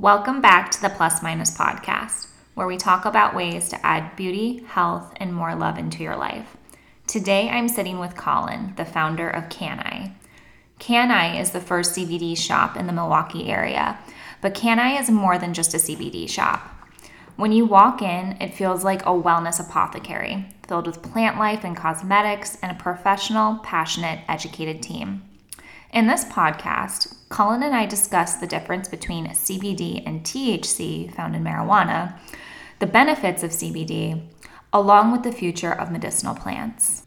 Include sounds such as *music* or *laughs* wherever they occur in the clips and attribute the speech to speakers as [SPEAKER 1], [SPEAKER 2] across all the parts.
[SPEAKER 1] Welcome back to the Plus Minus Podcast, where we talk about ways to add beauty, health, and more love into your life. Today I'm sitting with Colin, the founder of Can I. Can I is the first CBD shop in the Milwaukee area, but Can I is more than just a CBD shop. When you walk in, it feels like a wellness apothecary, filled with plant life and cosmetics, and a professional, passionate, educated team. In this podcast, Colin and I discuss the difference between CBD and THC found in marijuana, the benefits of CBD, along with the future of medicinal plants.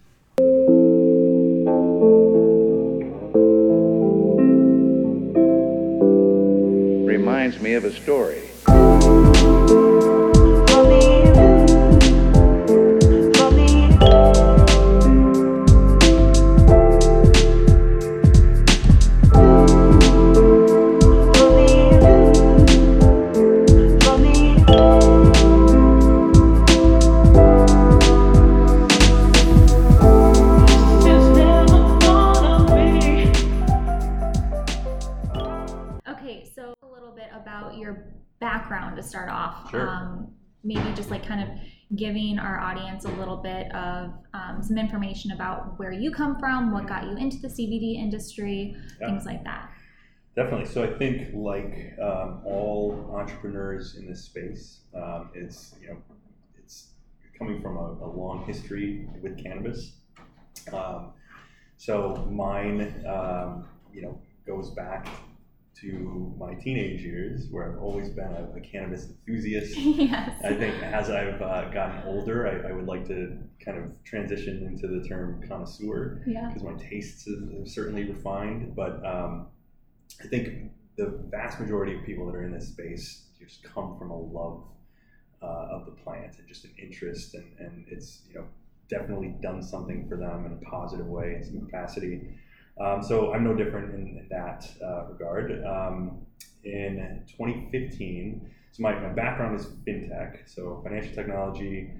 [SPEAKER 2] Reminds me of a story.
[SPEAKER 1] Giving our audience a little bit of um, some information about where you come from, what got you into the CBD industry,
[SPEAKER 3] Yeah.
[SPEAKER 1] things like that.
[SPEAKER 3] Definitely. So I think, like um, all entrepreneurs in this space, um, it's you know, it's coming from a, a long history with cannabis. Um, so mine, um, you know, goes back to my teenage years, where I've always been a, a cannabis enthusiast. *laughs*
[SPEAKER 1] yes.
[SPEAKER 3] I think as I've uh, gotten older, I, I would like to kind of transition into the term connoisseur
[SPEAKER 1] Yeah.
[SPEAKER 3] because my tastes have have certainly refined. But um, I think the vast majority of people that are in this space just come from a love uh, of the plant and just an interest, and, and it's you know definitely done something for them in a positive way in some capacity. Um, so I'm no different in, that uh, regard. Um, in 2015, so my, my background is fintech, so financial technology.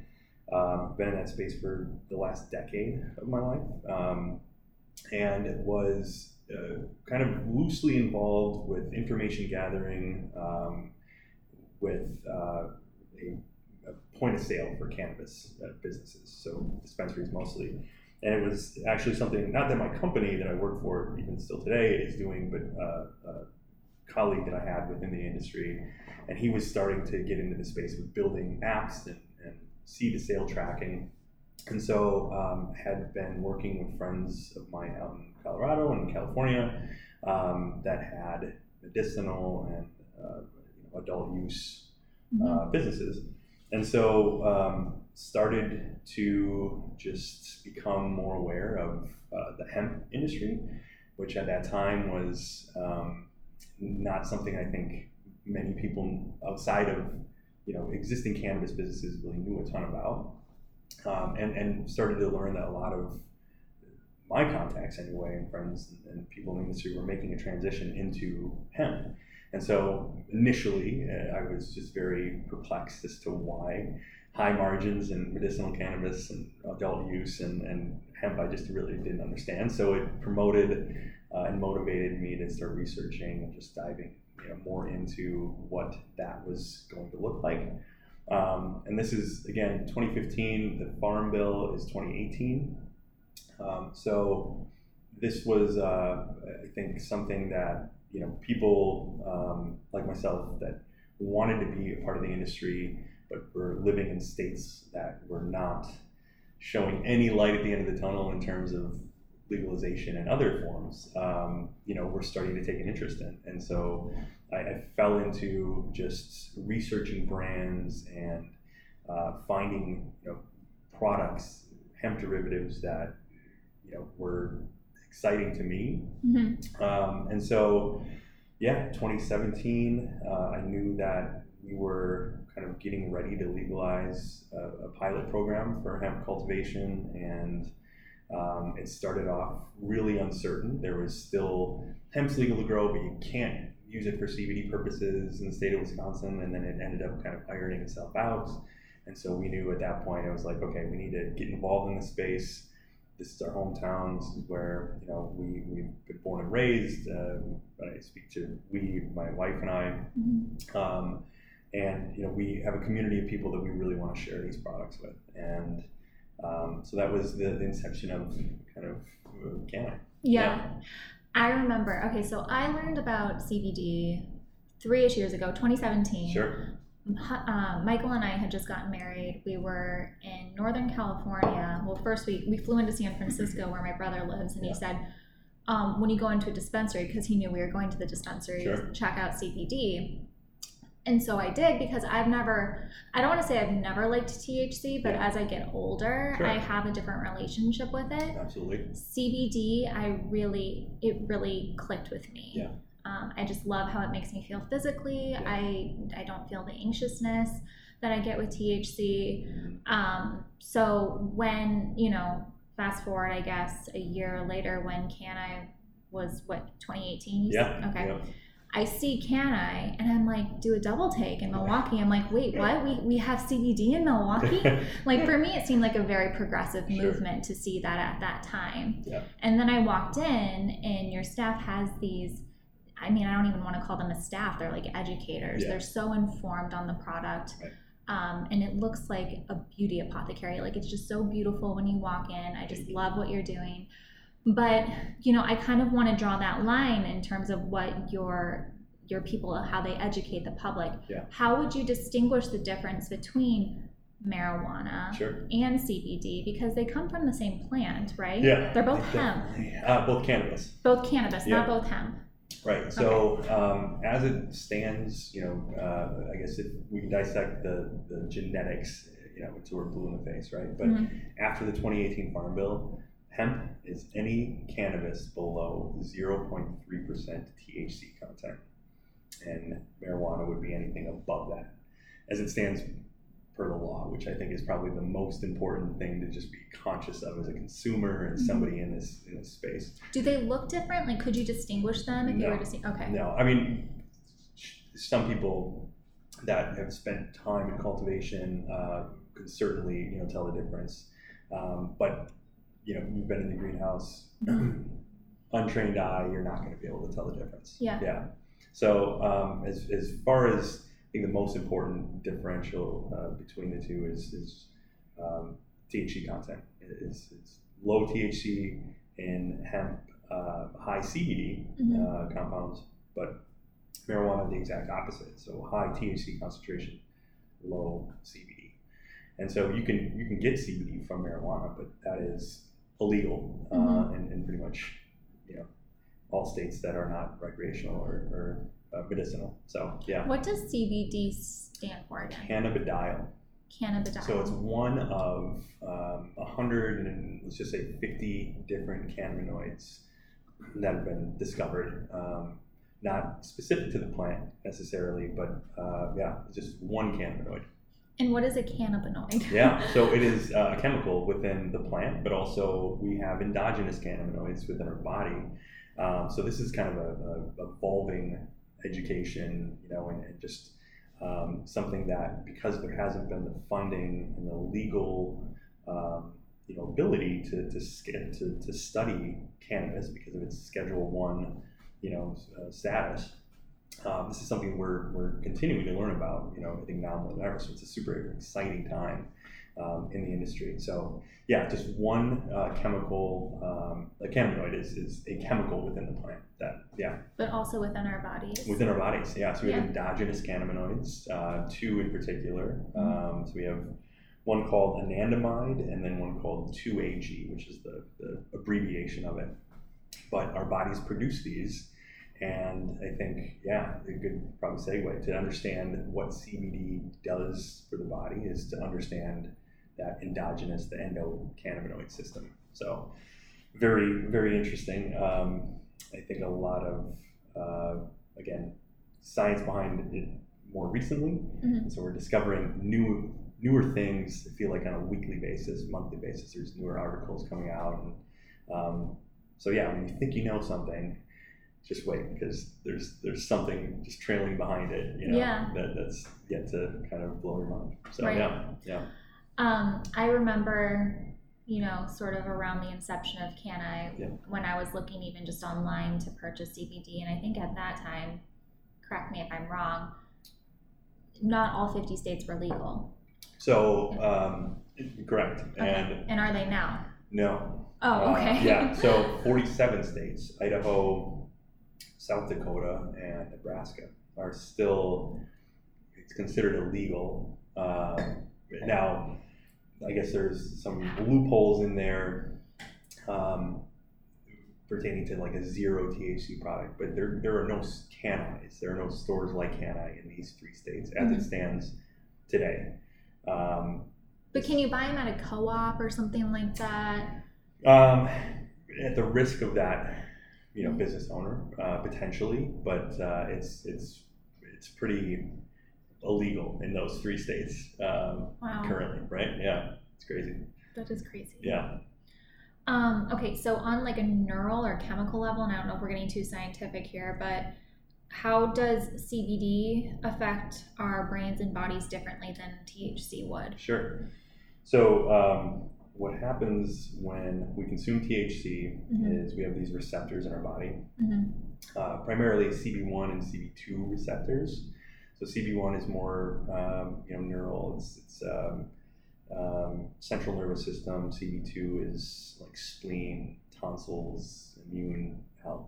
[SPEAKER 3] Um, been in that space for the last decade of my life, um, and was uh, kind of loosely involved with information gathering, um, with uh, a, a point of sale for cannabis uh, businesses, so dispensaries mostly. And it was actually something not that my company that I work for, even still today, is doing, but uh, a colleague that I had within the industry, and he was starting to get into the space of building apps and, and seed to sale tracking. And so um, had been working with friends of mine out in Colorado and California um, that had medicinal and uh, you know, adult use uh, businesses. And so um, started to just become more aware of uh, the hemp industry, which at that time was um, not something I think many people outside of you know existing cannabis businesses really knew a ton about, um, and and started to learn that a lot of my contacts anyway and friends and people in the industry were making a transition into hemp. And so initially, uh, I was just very perplexed as to why high margins in medicinal cannabis and adult use and, and hemp, I just really didn't understand. So it promoted uh, and motivated me to start researching and just diving you know, more into what that was going to look like. Um, and this is, again, 2015. The Farm Bill is 2018. Um, so this was, uh, I think, something that you know people um, like myself that wanted to be a part of the industry, but were living in states that were not showing any light at the end of the tunnel in terms of legalization and other forms. Um, you know, we're starting to take an interest in, and so I, I fell into just researching brands and uh, finding you know products, hemp derivatives that you know were exciting to me
[SPEAKER 1] Mhm.
[SPEAKER 3] um, and so, yeah, 2017, uh, I knew that we were kind of getting ready to legalize a, a pilot program for hemp cultivation, and um, it started off really uncertain. There was still hemp's legal to grow, but you can't use it for CBD purposes in the state of Wisconsin, and then it ended up kind of ironing itself out. And so we knew at that point, it was like, okay, we need to get involved in the space this is our hometown. This is where you know we we've been born and raised. Uh, I speak to we, my wife and I,
[SPEAKER 4] Mhm.
[SPEAKER 3] um, and you know we have a community of people that we really want to share these products with, and um, so that was the, the inception of kind of uh, Canine.
[SPEAKER 1] Yeah. I remember. Okay, so I learned about CBD three-ish years ago, 2017.
[SPEAKER 3] Sure.
[SPEAKER 1] Uh, Michael and I had just gotten married. We were in Northern California. Well, first we, we flew into San Francisco where my brother lives, and
[SPEAKER 3] Yeah.
[SPEAKER 1] he said, um, when you go into a dispensary, because he knew we were going to the dispensary,
[SPEAKER 3] Sure.
[SPEAKER 1] check out CBD. And so I did because I've never, I don't want to say I've never liked THC, but
[SPEAKER 3] Yeah.
[SPEAKER 1] as I get older,
[SPEAKER 3] Sure.
[SPEAKER 1] I have a different relationship with it.
[SPEAKER 3] Absolutely.
[SPEAKER 1] CBD, I really, it really clicked with me.
[SPEAKER 3] Yeah.
[SPEAKER 1] Um, I just love how it makes me feel physically.
[SPEAKER 3] Yeah.
[SPEAKER 1] I I don't feel the anxiousness that I get with THC.
[SPEAKER 3] Mhm.
[SPEAKER 1] Um, so when you know, fast forward, I guess a year later, when Can I was what 2018?
[SPEAKER 3] Yeah.
[SPEAKER 1] Okay.
[SPEAKER 3] yeah.
[SPEAKER 1] I see Can I, and I'm like, do a double take in Milwaukee. I'm like, wait, what? We we have CBD in Milwaukee? *laughs* like for me it seemed like a very progressive
[SPEAKER 3] Sure.
[SPEAKER 1] movement to see that at that time
[SPEAKER 3] Yeah.
[SPEAKER 1] and then i walked in and your staff has these i mean i don't even want to call them a staff they're like educators
[SPEAKER 3] Yeah.
[SPEAKER 1] they're so informed on the product
[SPEAKER 3] Right.
[SPEAKER 1] um, and it looks like a beauty apothecary like it's just so beautiful when you walk in i just love what you're doing but you know i kind of want to draw that line in terms of what your your people how they educate the public
[SPEAKER 3] Yeah.
[SPEAKER 1] how would you distinguish the difference between marijuana
[SPEAKER 3] Sure.
[SPEAKER 1] and CBD because they come from the same plant, right?
[SPEAKER 3] Yeah.
[SPEAKER 1] They're both hemp.
[SPEAKER 3] Uh, both cannabis.
[SPEAKER 1] Both cannabis, not both hemp.
[SPEAKER 3] Right. So um, as it stands, you know, uh, I guess if we can dissect the, the genetics, you know, until we're blue in the face, right? But
[SPEAKER 1] Mhm.
[SPEAKER 3] after the 2018 Farm Bill, hemp is any cannabis below 0.3% THC content, and marijuana would be anything above that, as it stands per the law, which I think is probably the most important thing to just be conscious of as a consumer and
[SPEAKER 1] Mhm.
[SPEAKER 3] somebody in this in this space.
[SPEAKER 1] Do they look different? Like, could you distinguish them if you were to see? Okay.
[SPEAKER 3] No, I mean, some people that have spent time in cultivation uh, could certainly, you know, tell the difference. Um, but you know, you've been in the greenhouse, untrained eye, you're not going to be able to tell the difference.
[SPEAKER 1] Yeah.
[SPEAKER 3] Yeah. So um, as as far as I think the most important differential uh, between the two is is um, THC content. Is is low THC in hemp, uh, high CBD
[SPEAKER 1] Mhm.
[SPEAKER 3] uh, compounds, but marijuana the exact opposite. So high THC concentration, low CBD, and so you can you can get CBD from marijuana, but that is illegal uh,
[SPEAKER 1] Mhm.
[SPEAKER 3] in, in pretty much you know all states that are not recreational or, or uh, medicinal. So yeah,
[SPEAKER 1] What does CBD stand for again?
[SPEAKER 3] cannabidiol.
[SPEAKER 1] Cannabidiol.
[SPEAKER 3] So it's one of um, a hundred and let's just say fifty different cannabinoids that have been discovered. Um, not specific to the plant necessarily, but uh, yeah, just one cannabinoid.
[SPEAKER 1] And what is a cannabinoid? *laughs*
[SPEAKER 3] Yeah, so it is uh, a chemical within the plant, but also we have endogenous cannabinoids within our body. Um, so this is kind of a, a evolving education, you know, and, and just um, something that because there hasn't been the funding and the legal, um, you know, ability to to, to to study cannabis because of its Schedule One, you know, uh, status. Um, this is something we're, we're continuing to learn about, you know, I think now more than ever. So it's a super exciting time um, in the industry. So yeah, just one uh, chemical, um, a cannabinoid is, is a chemical within the plant that, yeah,
[SPEAKER 1] But also within our bodies.
[SPEAKER 3] within our bodies. Yeah, so we have
[SPEAKER 1] Yeah.
[SPEAKER 3] endogenous cannabinoids, uh, two in particular.
[SPEAKER 1] Mm-hmm.
[SPEAKER 3] Um, so we have one called anandamide and then one called 2AG, which is the, the abbreviation of it. But our bodies produce these. And I think, yeah, a good probably segue to understand what CBD does for the body is to understand that endogenous, the endocannabinoid system. So, very, very interesting. Um, I think a lot of, uh, again, science behind it more recently.
[SPEAKER 1] Mhm.
[SPEAKER 3] So we're discovering new, newer things. I feel like on a weekly basis, monthly basis, there's newer articles coming out. And um, so yeah, when you think you know something, just wait because there's there's something just trailing behind it. You know,
[SPEAKER 1] Yeah.
[SPEAKER 3] that, that's yet to kind of blow your mind. So
[SPEAKER 1] Right.
[SPEAKER 3] yeah, yeah,
[SPEAKER 1] Um, I remember you know, sort of around the inception of Can I,
[SPEAKER 3] Yeah.
[SPEAKER 1] when I was looking even just online to purchase CBD, and I think at that time, correct me if I'm wrong, not all 50 states were legal.
[SPEAKER 3] So, um, correct.
[SPEAKER 1] Okay.
[SPEAKER 3] And
[SPEAKER 1] And are they now?
[SPEAKER 3] no.
[SPEAKER 1] Oh,
[SPEAKER 3] Uh,
[SPEAKER 1] okay.
[SPEAKER 3] yeah, so *laughs* 47 states, Idaho, South Dakota, and Nebraska are still, it's considered illegal. Um, now, I guess there's some loopholes in there um, pertaining to like a zero THC product, but there, there are no canais, there are no stores like Canai in these three states as
[SPEAKER 1] Mhm.
[SPEAKER 3] it stands today. Um,
[SPEAKER 1] But can you buy them at a co-op or something like that?
[SPEAKER 3] Um, at the risk of that, you know, business owner uh, potentially, but uh, it's it's it's pretty illegal in those three states um,
[SPEAKER 1] Wow,
[SPEAKER 3] currently, right? Yeah, it's crazy.
[SPEAKER 1] that is crazy.
[SPEAKER 3] Yeah,
[SPEAKER 1] Um, okay, so on like a neural or chemical level, and I don't know if we're getting too scientific here, but how does CBD affect our brains and bodies differently than THC would?
[SPEAKER 3] sure. So um, what happens when we consume THC
[SPEAKER 1] Mhm.
[SPEAKER 3] is we have these receptors in our body,
[SPEAKER 1] hmm
[SPEAKER 3] uh, primarily CB1 and CB2 receptors. So CB1 is more, um, you know, neural. It's, it's um, um, central nervous system. CB2 is like spleen, tonsils, immune health.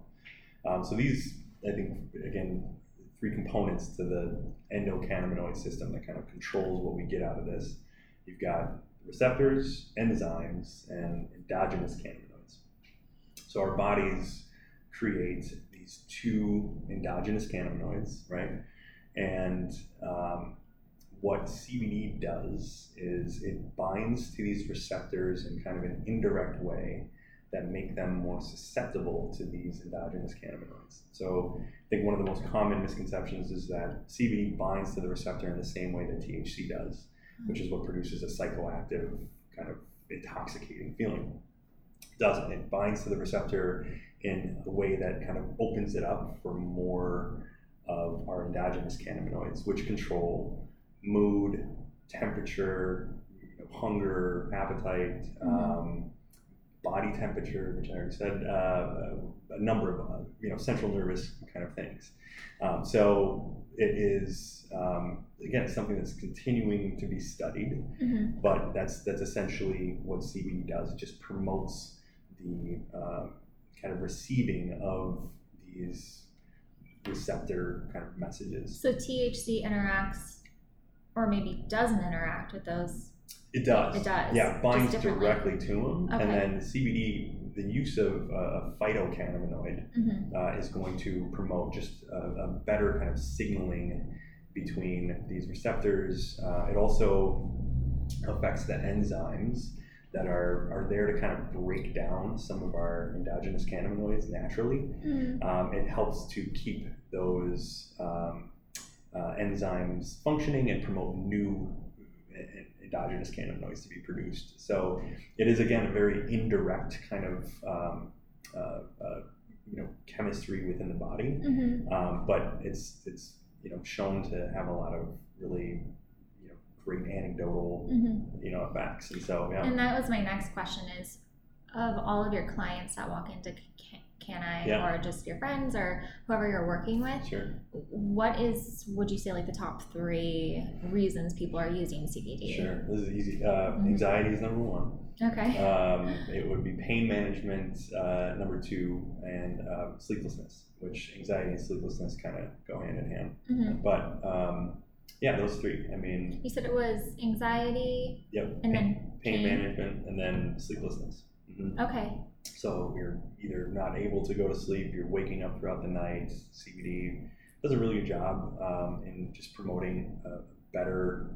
[SPEAKER 3] Um, so these, I think, again, three components to the endocannabinoid system that kind of controls what we get out of this. You've got receptors, enzymes, and endogenous cannabinoids. So our bodies create these two endogenous cannabinoids, right? And um, what CBD does is it binds to these receptors in kind of an indirect way that make them more susceptible to these endogenous cannabinoids. So I think one of the most common misconceptions is that CBD binds to the receptor in the same way that THC does, which is what produces a psychoactive kind of intoxicating feeling. It doesn't. It binds to the receptor in a way that kind of opens it up for more of our endogenous cannabinoids, which control mood, temperature, you know, hunger, appetite, um, body temperature, which I already said, uh, a number of uh, you know central nervous kind of things. Um, so it is um, again something that's continuing to be studied
[SPEAKER 1] hmm
[SPEAKER 3] but that's that's essentially what CBD does. It just promotes the um, kind of receiving of these receptor kind of messages.
[SPEAKER 1] So THC interacts, or maybe doesn't interact with those.
[SPEAKER 3] It does.
[SPEAKER 1] It does,
[SPEAKER 3] Yeah, it binds directly to them,
[SPEAKER 1] Okay.
[SPEAKER 3] and then CBD, the use of uh, a phytocannabinoid
[SPEAKER 1] hmm
[SPEAKER 3] uh, is going to promote just a, a better kind of signaling between these receptors. Uh, it also affects the enzymes that are, are there to kind of break down some of our endogenous cannabinoids naturally.
[SPEAKER 1] hmm
[SPEAKER 3] Um, it helps to keep those um, uh, enzymes functioning and promote new endogenous cannabinoids to be produced. So it is again a very indirect kind of um, uh, uh, you know chemistry within the body,
[SPEAKER 1] hmm
[SPEAKER 3] um, but it's it's you know shown to have a lot of really you know great anecdotal
[SPEAKER 1] hmm
[SPEAKER 3] you know effects, and so yeah.
[SPEAKER 1] And that was my next question: is of all of your clients that walk into Can, I,
[SPEAKER 3] Yeah.
[SPEAKER 1] or just your friends or whoever you're working with,
[SPEAKER 3] Sure.
[SPEAKER 1] what is would you say like the top three reasons people are using CBD?
[SPEAKER 3] Sure. This is easy. Uh,
[SPEAKER 1] Mhm.
[SPEAKER 3] Anxiety is number one.
[SPEAKER 1] Okay.
[SPEAKER 3] Um, it would be pain management, uh, number two, and uh, sleeplessness, which anxiety and sleeplessness kind of go hand in hand.
[SPEAKER 1] hmm
[SPEAKER 3] But um, yeah, those three. I mean,
[SPEAKER 1] You said it was anxiety
[SPEAKER 3] yep.
[SPEAKER 1] and
[SPEAKER 3] pain,
[SPEAKER 1] then
[SPEAKER 3] pain
[SPEAKER 1] pain.
[SPEAKER 3] management and then sleeplessness. hmm
[SPEAKER 1] Okay.
[SPEAKER 3] So you're either not able to go to sleep, you're waking up throughout the night. CBD does a really good job um, in just promoting a better,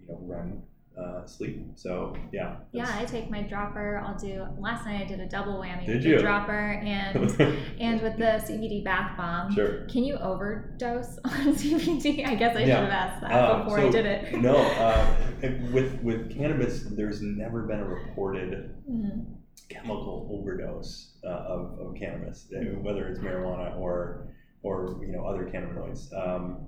[SPEAKER 3] you know, REM uh, sleep. So yeah.
[SPEAKER 1] Yeah, I take my dropper. I'll do. Last night I did a double whammy
[SPEAKER 3] Did
[SPEAKER 1] with
[SPEAKER 3] you?
[SPEAKER 1] the dropper and *laughs* and with the CBD bath bomb.
[SPEAKER 3] sure.
[SPEAKER 1] Can you overdose *laughs* on CBD? I guess I should have asked that
[SPEAKER 3] Um,
[SPEAKER 1] before
[SPEAKER 3] so,
[SPEAKER 1] I did it.
[SPEAKER 3] no, uh, with with cannabis, there's never been a reported
[SPEAKER 1] Mhm.
[SPEAKER 3] Chemical overdose uh, of, of cannabis, uh, whether it's marijuana or or you know other cannabinoids. Um,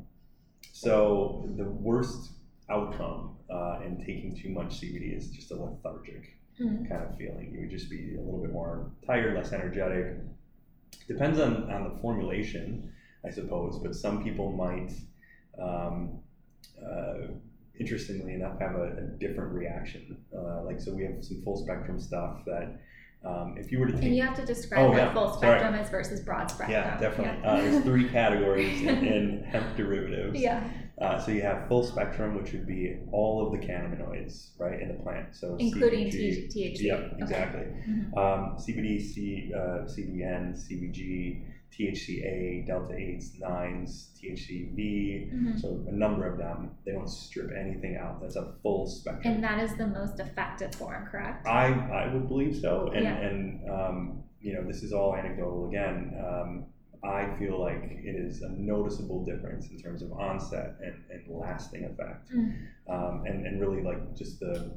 [SPEAKER 3] so the worst outcome uh, in taking too much CBD is just a lethargic
[SPEAKER 1] Mm.
[SPEAKER 3] kind of feeling. You would just be a little bit more tired, less energetic. Depends on, on the formulation, I suppose, but some people might, um, uh, interestingly enough, have a, a different reaction. Uh, like, so we have some full spectrum stuff that um, if you were to take.
[SPEAKER 1] And you have to describe
[SPEAKER 3] Oh,
[SPEAKER 1] what
[SPEAKER 3] yeah.
[SPEAKER 1] full
[SPEAKER 3] Sorry.
[SPEAKER 1] spectrum is versus broad spectrum.
[SPEAKER 3] yeah, definitely. Uh, there's three categories *laughs* in, in hemp derivatives.
[SPEAKER 1] Yeah.
[SPEAKER 3] Uh, so you have full spectrum, which would be all of the cannabinoids, right, in the plant. So
[SPEAKER 1] Including
[SPEAKER 3] CBG,
[SPEAKER 1] T- THC. Okay.
[SPEAKER 3] exactly.
[SPEAKER 1] Mhm.
[SPEAKER 3] Um, CBD, C, uh, CBN, CBG, THCA, delta 8s, 9s, THCV,
[SPEAKER 1] Mhm.
[SPEAKER 3] so a number of them. They don't strip anything out. That's a full spectrum.
[SPEAKER 1] And that is the most effective form, correct?
[SPEAKER 3] I, I would believe so. And,
[SPEAKER 1] Yeah.
[SPEAKER 3] and um, you know, this is all anecdotal again. Um, I feel like it is a noticeable difference in terms of onset and, and lasting effect.
[SPEAKER 1] Mm.
[SPEAKER 3] Um, and, and really like just the,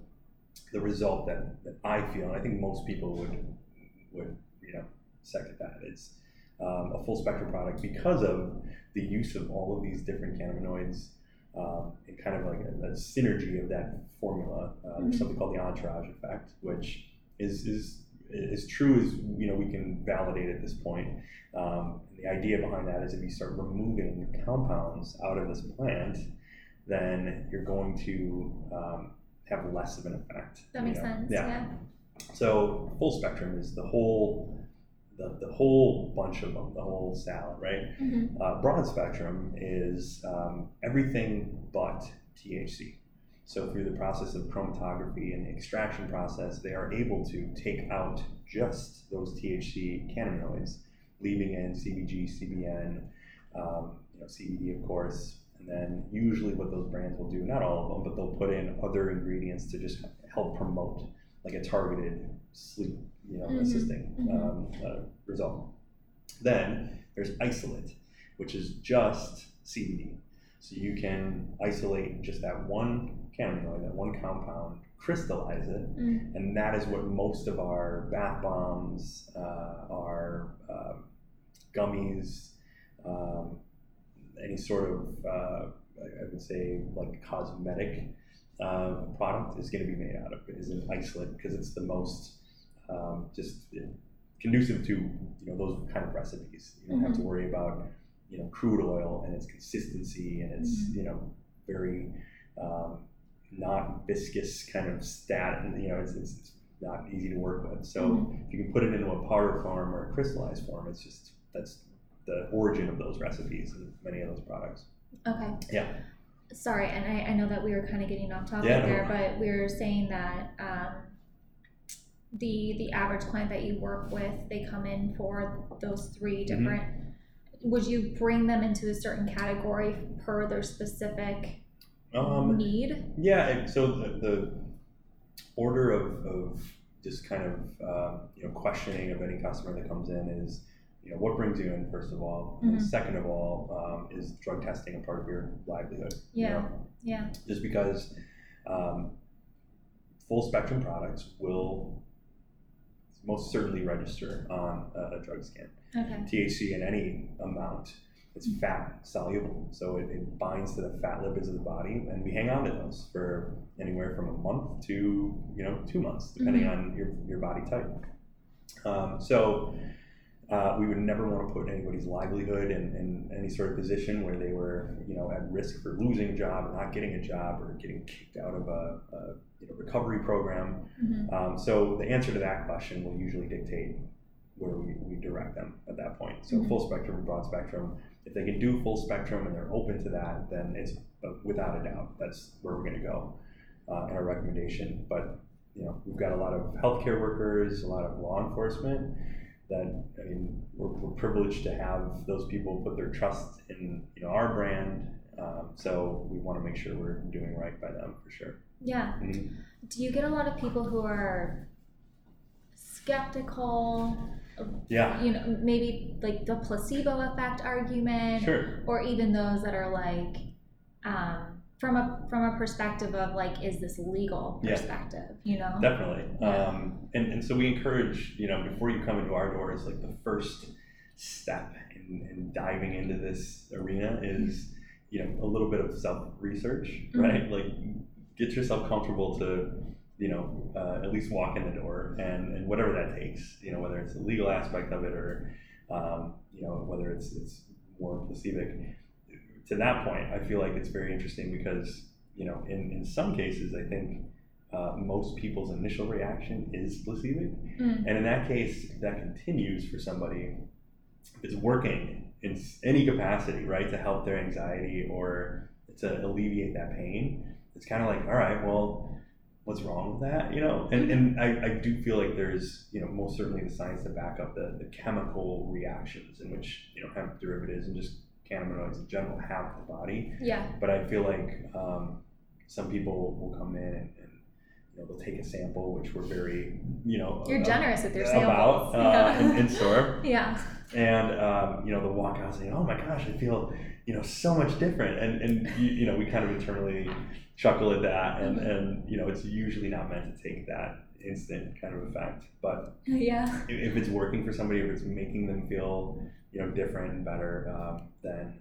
[SPEAKER 3] the result that, that I feel, and I think most people would, would, you know, second that. It's um, a full spectrum product because of the use of all of these different cannabinoids um, and kind of like a, a synergy of that formula. Uh, There's
[SPEAKER 1] Mhm.
[SPEAKER 3] something called the entourage effect, which is, is as true as you know we can validate at this point. Um, the idea behind that is if you start removing compounds out of this plant, then you're going to um, have less of an effect.
[SPEAKER 1] That makes
[SPEAKER 3] know?
[SPEAKER 1] sense.
[SPEAKER 3] Yeah.
[SPEAKER 1] Yeah.
[SPEAKER 3] So full spectrum is the whole, the, the whole bunch of them, the whole salad, right?
[SPEAKER 1] Mhm.
[SPEAKER 3] Uh, broad spectrum is um, everything but THC. So through the process of chromatography and the extraction process, they are able to take out just those THC cannabinoids, leaving in CBG, CBN, um, you know, CBD, of course. And then usually what those brands will do, not all of them, but they'll put in other ingredients to just help promote like a targeted sleep, you know,
[SPEAKER 1] Mhm,
[SPEAKER 3] assisting
[SPEAKER 1] mhm.
[SPEAKER 3] um, uh, result. Then there's isolate, which is just CBD. So you can isolate just that one cannabinoid, that one compound, crystallize it,
[SPEAKER 1] Mm.
[SPEAKER 3] and that is what most of our bath bombs, uh, our um, gummies, um, any sort of, uh, I I would say, like cosmetic uh, product is going to be made out of is an isolate because it's the most um, just conducive to you know those kind of recipes. You don't have to worry about you know crude oil and its consistency and its
[SPEAKER 1] Mhm.
[SPEAKER 3] you know very um, not viscous kind of stat. You know, it's, it's, it's not easy to work with. So
[SPEAKER 1] Mhm.
[SPEAKER 3] if you can put it into a powder form or a crystallized form, it's just that's the origin of those recipes and many of those products.
[SPEAKER 1] Okay.
[SPEAKER 3] Yeah.
[SPEAKER 1] Sorry, and I, I know that we were kind of getting off topic
[SPEAKER 3] Yeah, no.
[SPEAKER 1] there, but we were saying that um, the the average client that you work with, they come in for those three
[SPEAKER 3] Mhm.
[SPEAKER 1] different. Would you bring them into a certain category per their specific
[SPEAKER 3] Um,
[SPEAKER 1] need?
[SPEAKER 3] Yeah, so the, the order of, of just kind of uh, you know questioning of any customer that comes in is you know what brings you in first of all, and
[SPEAKER 1] Mhm.
[SPEAKER 3] second of all um, is drug testing a part of your livelihood. you
[SPEAKER 1] Yeah.
[SPEAKER 3] know?
[SPEAKER 1] Yeah.
[SPEAKER 3] just because um, full spectrum products will most certainly register on a, a drug scan.
[SPEAKER 1] Okay.
[SPEAKER 3] THC in any amount. It's fat soluble, so it, it binds to the fat lipids of the body, and we hang on to those for anywhere from a month to you know two months, depending on your, your body type. Um, so uh, we would never want to put anybody's livelihood in, in any sort of position where they were you know at risk for losing a job or not getting a job or getting kicked out of a, a you know, recovery program.
[SPEAKER 1] Mhm.
[SPEAKER 3] Um, so the answer to that question will usually dictate where we, we direct them at that point. So
[SPEAKER 1] Mhm.
[SPEAKER 3] full spectrum, broad spectrum. If they can do full spectrum and they're open to that, then it's uh, without a doubt that's where we're going to go uh, in our recommendation. But you know, we've got a lot of healthcare workers, a lot of law enforcement. That I mean, we're, we're privileged to have those people put their trust in you know our brand. Um, so we want to make sure we're doing right by them for sure.
[SPEAKER 1] Yeah.
[SPEAKER 3] Mhm.
[SPEAKER 1] Do you get a lot of people who are skeptical?
[SPEAKER 3] Yeah,
[SPEAKER 1] You know, maybe like the placebo effect argument,
[SPEAKER 3] sure.
[SPEAKER 1] or even those that are like, um, from a from a perspective of like, is this legal
[SPEAKER 3] Yeah.
[SPEAKER 1] perspective? You know.
[SPEAKER 3] Definitely.
[SPEAKER 1] Yeah.
[SPEAKER 3] Um, and, and so we encourage, you know, before you come into our doors, like the first step in, in diving into this arena is, you know, a little bit of self research,
[SPEAKER 1] Mhm.
[SPEAKER 3] right? Like get yourself comfortable to you know, uh, at least walk in the door, and, and whatever that takes, you know, whether it's the legal aspect of it or, um, you know, whether it's it's more placebic. To that point, I feel like it's very interesting because, you know, in, in some cases, I think uh, most people's initial reaction is placebic,
[SPEAKER 1] Mm.
[SPEAKER 3] and in that case, if that continues for somebody, it's working in any capacity, right, to help their anxiety or to alleviate that pain, it's kind of like, all right, well, what's wrong with that, you know? And, and I, I do feel like there's, you know, most certainly the science to back up the, the chemical reactions in which, you know, hemp derivatives and just cannabinoids in general have the body.
[SPEAKER 1] Yeah.
[SPEAKER 3] But I feel like um, some people will come in and, and you know, they'll take a sample, which we're very, you know,
[SPEAKER 1] You're
[SPEAKER 3] uh,
[SPEAKER 1] generous with your
[SPEAKER 3] about
[SPEAKER 1] samples.
[SPEAKER 3] uh, in, *laughs* in store.
[SPEAKER 1] yeah.
[SPEAKER 3] And um, you know, they'll walk out saying, "Oh my gosh, I feel you know so much different." And and you, you know, we kind of internally chuckle at that, and and you know, it's usually not meant to take that instant kind of effect, but
[SPEAKER 1] Yeah.
[SPEAKER 3] if if it's working for somebody, if it's making them feel you know different and better, um, then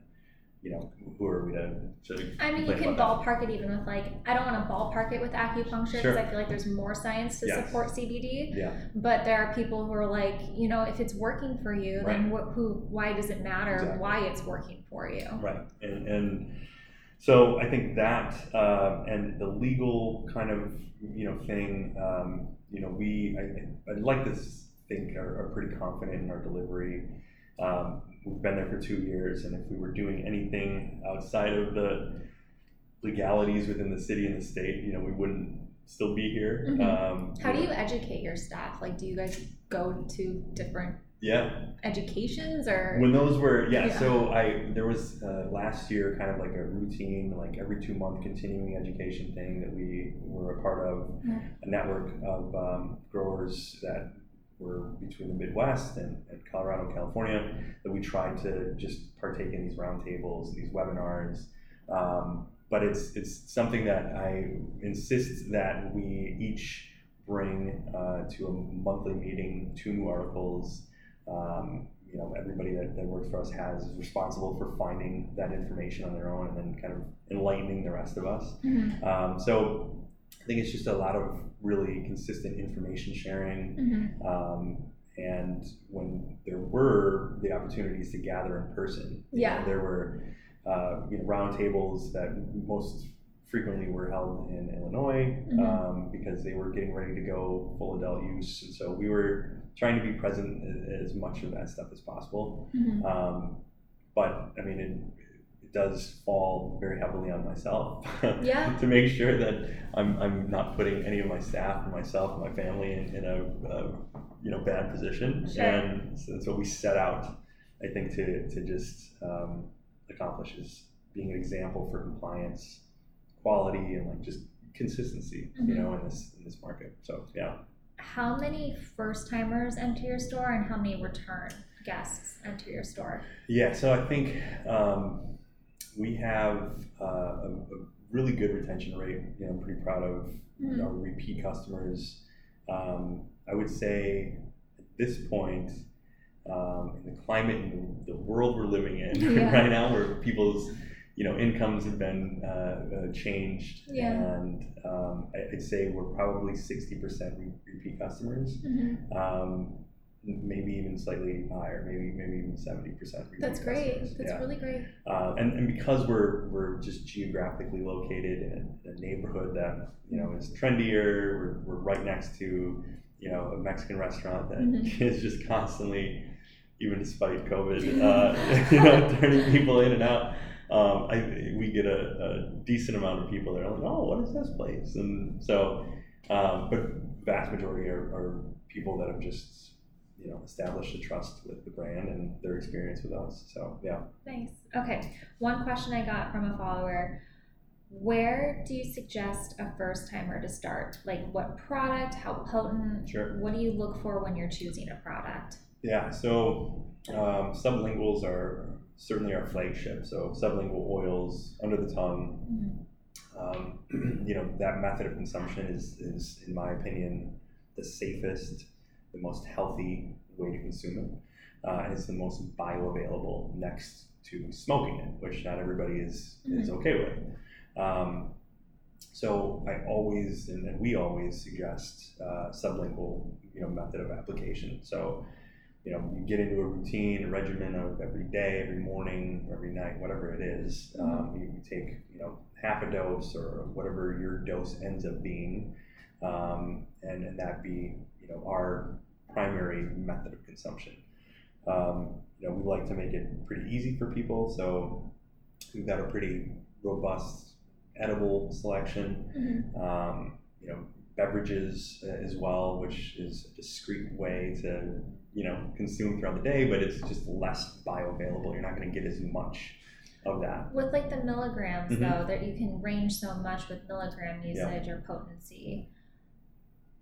[SPEAKER 3] you know, who are we to? to
[SPEAKER 1] I mean, you can ballpark it even with like I don't want to ballpark it with acupuncture because
[SPEAKER 3] Sure.
[SPEAKER 1] I feel like there's more science to
[SPEAKER 3] Yes.
[SPEAKER 1] support CBD.
[SPEAKER 3] Yeah,
[SPEAKER 1] But there are people who are like, you know, if it's working for you, then
[SPEAKER 3] Right.
[SPEAKER 1] wh- who? Why does it matter
[SPEAKER 3] Exactly.
[SPEAKER 1] why it's working for you?
[SPEAKER 3] right. And and so I think that uh, and the legal kind of you know thing, um, you know, we I, I'd like to think are, are pretty confident in our delivery. Um, we've been there for two years, and if we were doing anything outside of the legalities within the city and the state, you know, we wouldn't still be here.
[SPEAKER 1] Mhm.
[SPEAKER 3] Um,
[SPEAKER 1] How do you educate your staff? Like, do you guys go to different
[SPEAKER 3] Yeah,
[SPEAKER 1] educations or?
[SPEAKER 3] When those were yeah,
[SPEAKER 1] Yeah.
[SPEAKER 3] so I there was uh, last year kind of like a routine like every two month continuing education thing that we were a part of
[SPEAKER 1] Yeah.
[SPEAKER 3] a network of um, growers that were between the Midwest and, and Colorado and California that we tried to just partake in these roundtables these webinars. Um, but it's it's something that I insist that we each bring uh, to a monthly meeting two new articles. Um, you know, everybody that, that works for us has is responsible for finding that information on their own and then kind of enlightening the rest of us.
[SPEAKER 1] Mhm,
[SPEAKER 3] Um, so think it's just a lot of really consistent information sharing.
[SPEAKER 1] mhm.
[SPEAKER 3] Um, and when there were the opportunities to gather in person, you know,
[SPEAKER 1] Yeah.
[SPEAKER 3] there were uh, you know roundtables that most frequently were held in Illinois
[SPEAKER 1] Mhm.
[SPEAKER 3] um, because they were getting ready to go full adult use, and so we were trying to be present as much of that stuff as possible.
[SPEAKER 1] Mhm.
[SPEAKER 3] Um, but I mean, does fall very heavily on myself *laughs*
[SPEAKER 1] Yeah.
[SPEAKER 3] to make sure that I'm, I'm not putting any of my staff and myself and my family in, in a, a you know bad position.
[SPEAKER 1] Sure.
[SPEAKER 3] And so that's what we set out, I think, to to just um, accomplish is being an example for compliance, quality, and like just consistency. You
[SPEAKER 1] Mhm.
[SPEAKER 3] know, in this in this market. So yeah.
[SPEAKER 1] How many first timers enter your store and how many return guests enter your store?
[SPEAKER 3] Yeah, so I think um, we have uh, a, a really good retention rate. You know, I'm pretty proud of
[SPEAKER 1] Mhm.
[SPEAKER 3] our repeat customers. Um, I would say at this point, um, in the climate and the world we're living in
[SPEAKER 1] Yeah. *laughs*
[SPEAKER 3] right now, where people's you know incomes have been uh, uh, changed,
[SPEAKER 1] Yeah.
[SPEAKER 3] and um, I- I'd say we're probably 60% re- repeat customers
[SPEAKER 1] Mhm.
[SPEAKER 3] Maybe even slightly higher, maybe maybe even seventy percent.
[SPEAKER 1] That's great. That's really great.
[SPEAKER 3] Uh, and, and because we're we're just geographically located in a, a neighborhood that you know is trendier, we're, we're right next to you know a Mexican restaurant that
[SPEAKER 1] Mhm. *laughs*
[SPEAKER 3] is just constantly, even despite COVID, *laughs* uh, *laughs* you know, turning people in and out. Um, I, we get a, a decent amount of people that are like, oh, what is this place? And so, um, but vast majority are, are people that have just you know established a trust with the brand and their experience with us. So yeah.
[SPEAKER 1] Nice. Okay. One question I got from a follower. Where do you suggest a first timer to start? Like what product, how potent?
[SPEAKER 3] Sure.
[SPEAKER 1] What do you look for when you're choosing a product?
[SPEAKER 3] Yeah, so um, sublinguals are certainly our flagship. So sublingual oils under the tongue.
[SPEAKER 1] Mhm.
[SPEAKER 3] Um, *clears throat* you know that method of consumption is, is, in my opinion, the safest, the most healthy way to consume it, uh, and it's the most bioavailable next to smoking it, which not everybody is is okay with. Um, so I always and, and we always suggest uh, sublingual you know method of application. So you know you get into a routine, a regimen of every day, every morning, every night, whatever it is. Um, you, you take you know half a dose or whatever your dose ends up being, um, and and that be you know our primary method of consumption. Um, you know we like to make it pretty easy for people, so we've got a pretty robust edible selection.
[SPEAKER 1] Mhm.
[SPEAKER 3] Um, you know, beverages uh, as well, which is a discreet way to you know consume throughout the day, but it's just less bioavailable. You're not going to get as much of that.
[SPEAKER 1] With like the milligrams
[SPEAKER 3] Mhm.
[SPEAKER 1] though, that you can range so much with milligram
[SPEAKER 3] Yeah.
[SPEAKER 1] usage or potency.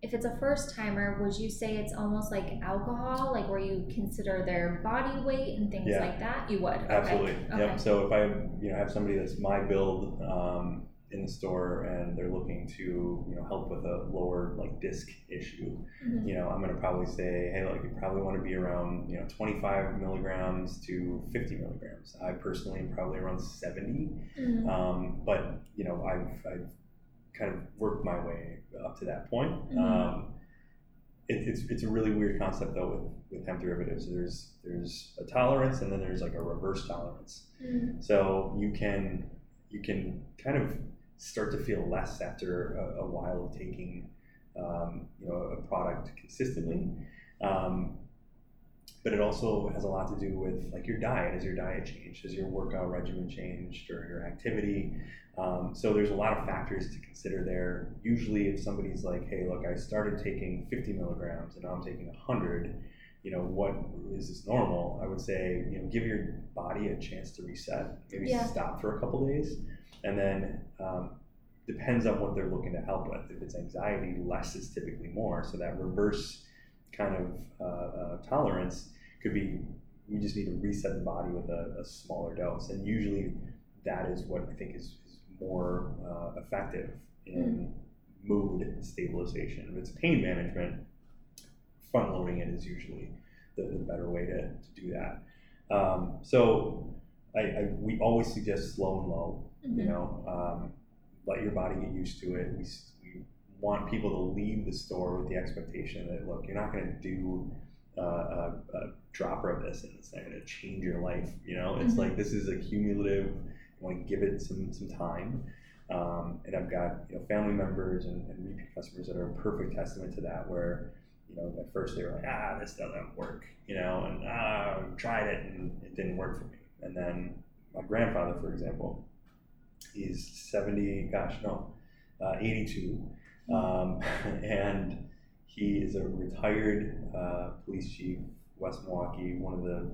[SPEAKER 1] If it's a first timer, would you say it's almost like alcohol, like where you consider their body weight and things
[SPEAKER 3] Yeah.
[SPEAKER 1] like that? You would.
[SPEAKER 3] Absolutely.
[SPEAKER 1] Okay.
[SPEAKER 3] Yep. So if I you know have somebody that's my build um, in the store and they're looking to you know help with a lower like disc issue,
[SPEAKER 1] Mhm.
[SPEAKER 3] you know I'm going to probably say hey look you probably want to be around you know 25 milligrams to 50 milligrams. I personally am probably around 70.
[SPEAKER 1] Mhm.
[SPEAKER 3] Um, but you know, I've, I've kind of worked my way up to that point.
[SPEAKER 1] Mhm.
[SPEAKER 3] Um, it, it's, it's a really weird concept though with, with hemp derivatives. There's there's a tolerance and then there's like a reverse tolerance.
[SPEAKER 1] Mhm.
[SPEAKER 3] So you can you can kind of start to feel less after a, a while of taking um, you know a product consistently. Um, but it also has a lot to do with like your diet. Has your diet changed? Has your workout regimen changed or your activity? Um, so there's a lot of factors to consider there. Usually, if somebody's like, "Hey, look, I started taking 50 milligrams and now I'm taking 100," you know, what is this normal? I would say, you know, give your body a chance to reset. Maybe
[SPEAKER 1] Yeah.
[SPEAKER 3] stop for a couple days, and then um, depends on what they're looking to help with. If it's anxiety, less is typically more. So that reverse kind of uh, uh, tolerance could be we just need to reset the body with a, a smaller dose, and usually that is what I think is, is more uh, effective in mood stabilization. If it's pain management, front loading it is usually the, the better way to, to do that. Um, so I, I, we always suggest slow and low. You
[SPEAKER 1] Mhm.
[SPEAKER 3] know, um, let your body get used to it. We, we want people to leave the store with the expectation that look, you're not going to do uh, a, a dropper of this and it's not going to change your life. You know, it's
[SPEAKER 1] Mhm.
[SPEAKER 3] like this is a cumulative. Want to give it some some time. Um, and I've got you know family members and, and repeat customers that are a perfect testament to that. Where you know at first they were like, ah, this doesn't work. You know, and ah, tried it and it didn't work for me. And then my grandfather, for example, he's 70, gosh, no, uh, 82. Um, *laughs* and he is a retired uh, police chief, West Milwaukee, one of the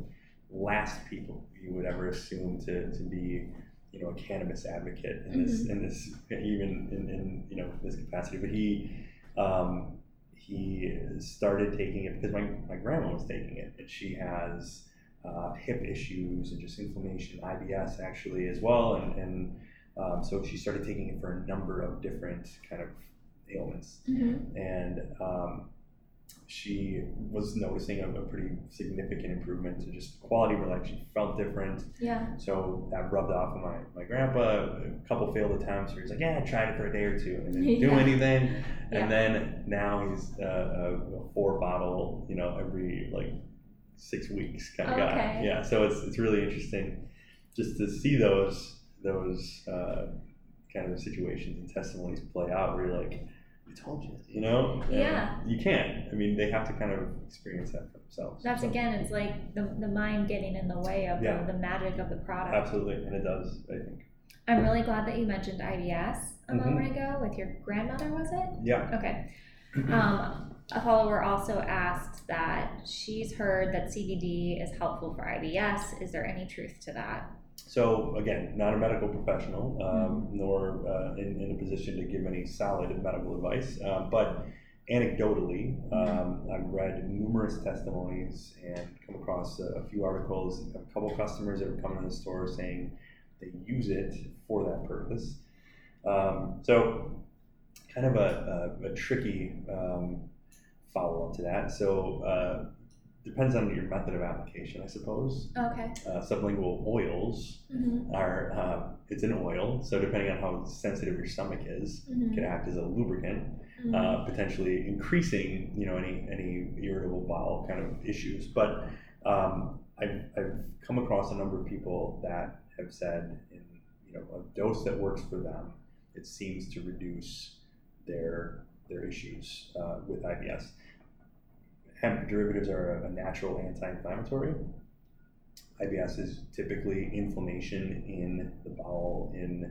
[SPEAKER 3] last people you would ever assume to, to be, you know, a cannabis advocate in this, in this, even in, in, you know, this capacity. But he, um, he started taking it because my, my grandma was taking it and she has uh, hip issues and just inflammation, IBS actually as well. And, and um, so she started taking it for a number of different kind of ailments.
[SPEAKER 1] Mhm.
[SPEAKER 3] And um, she was noticing a, a pretty significant improvement to just quality of her life. She felt different.
[SPEAKER 1] Yeah.
[SPEAKER 3] So that rubbed off on my, my grandpa. A couple failed attempts where he's like, yeah, I tried it for a day or two and didn't do
[SPEAKER 1] Yeah.
[SPEAKER 3] anything.
[SPEAKER 1] Yeah.
[SPEAKER 3] And then now he's uh, a, four bottle, you know, every like six weeks kind of guy.
[SPEAKER 1] Okay.
[SPEAKER 3] Yeah. So it's, it's really interesting just to see those, those uh, kind of situations and testimonies play out where you're like, I told you, you know? And
[SPEAKER 1] Yeah.
[SPEAKER 3] You can't. I mean, they have to kind of experience that for themselves.
[SPEAKER 1] That's
[SPEAKER 3] So-
[SPEAKER 1] again, it's like the, the mind getting in the way of
[SPEAKER 3] Yeah.
[SPEAKER 1] the, the magic of the product.
[SPEAKER 3] Absolutely. And it does, I think.
[SPEAKER 1] I'm really glad that you mentioned IBS a
[SPEAKER 3] Mhm.
[SPEAKER 1] moment ago with your grandmother, was it?
[SPEAKER 3] Yeah.
[SPEAKER 1] Okay. *clears throat* Um, a follower also asked that she's heard that CBD is helpful for IBS. Is there any truth to that?
[SPEAKER 3] So again, not a medical professional, um, nor uh, in, in a position to give any solid medical advice, um, but anecdotally, um, I've read numerous testimonies and come across a, a few articles. A couple customers that have come in the store saying they use it for that purpose. Um, so, kind of a, a, a tricky um, follow up to that. So. Uh, Depends on your method of application, I suppose
[SPEAKER 1] Okay.
[SPEAKER 3] uh, sublingual oils
[SPEAKER 1] Mm-hmm.
[SPEAKER 3] are uh, it's an oil, so depending on how sensitive your stomach is, it
[SPEAKER 1] Mhm.
[SPEAKER 3] can act as a lubricant,
[SPEAKER 1] Mhm.
[SPEAKER 3] uh, potentially increasing, you know, any any irritable bowel kind of issues. But um, I've, I've come across a number of people that have said, in you know, a dose that works for them, it seems to reduce their their issues uh, with IBS. Hemp derivatives are a, natural anti-inflammatory. IBS is typically inflammation in the bowel in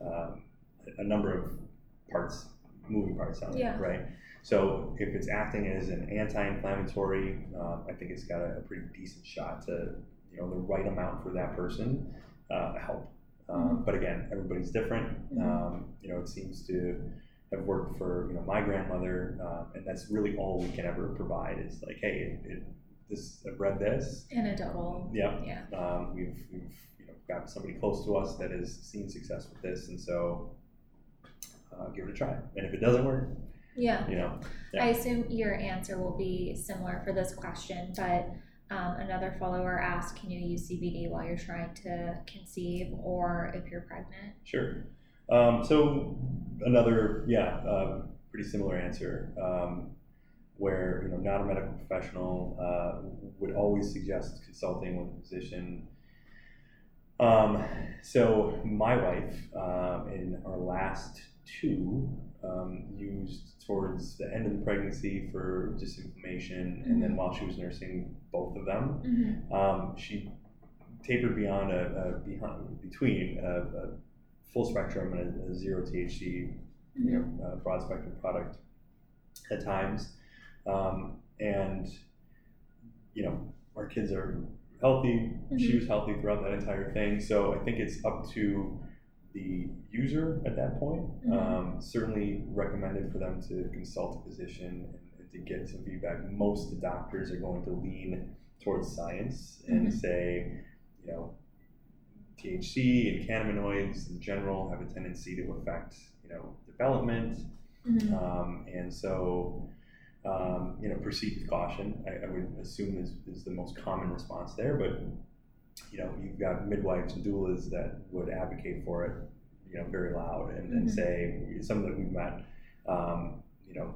[SPEAKER 3] um, a number of parts, moving parts on
[SPEAKER 1] Yeah.
[SPEAKER 3] it, right? So if it's acting as an anti-inflammatory, um, I think it's got a, a pretty decent shot to, you know, the right amount for that person uh, help. Um, But again, everybody's different.
[SPEAKER 1] Mhm.
[SPEAKER 3] Um, you know, it seems to have worked for you know my grandmother, um, and that's really all we can ever provide is like, hey, it, it, this I've read this,
[SPEAKER 1] Anecdotal.
[SPEAKER 3] yeah,
[SPEAKER 1] Yeah.
[SPEAKER 3] um, we've, we've you know, got somebody close to us that has seen success with this, and so uh, give it a try. And if it doesn't work,
[SPEAKER 1] Yeah.
[SPEAKER 3] you know, Yeah.
[SPEAKER 1] I assume your answer will be similar for this question, but um, another follower asked, can you use CBD while you're trying to conceive or if you're pregnant?
[SPEAKER 3] sure. Um, so another, yeah, uh, pretty similar answer. Um, where you know, not a medical professional uh, would always suggest consulting with a physician. Um, so my wife, um, in our last two, um, used towards the end of the pregnancy for just inflammation, and then while she was nursing both of them,
[SPEAKER 1] Mm-hmm.
[SPEAKER 3] um, she tapered beyond a, a behind, between a, a full spectrum and a, a zero THC, you know, uh, broad spectrum product at times, um, and you know, our kids are healthy. She was healthy throughout that entire thing. So I think it's up to the user at that point.
[SPEAKER 1] Mhm.
[SPEAKER 3] Um, certainly recommended for them to consult a physician and, to get some feedback. Most doctors are going to lean towards science and
[SPEAKER 1] Mhm.
[SPEAKER 3] say, you know, THC and cannabinoids in general have a tendency to affect, you know, development.
[SPEAKER 1] Mhm.
[SPEAKER 3] Um, and so, um, you know, proceed with caution. I, I would assume is, is the most common response there. But you know, you've got midwives and doulas that would advocate for it, you know, very loud and, and
[SPEAKER 1] Mhm.
[SPEAKER 3] say some of that we've met, um, you know,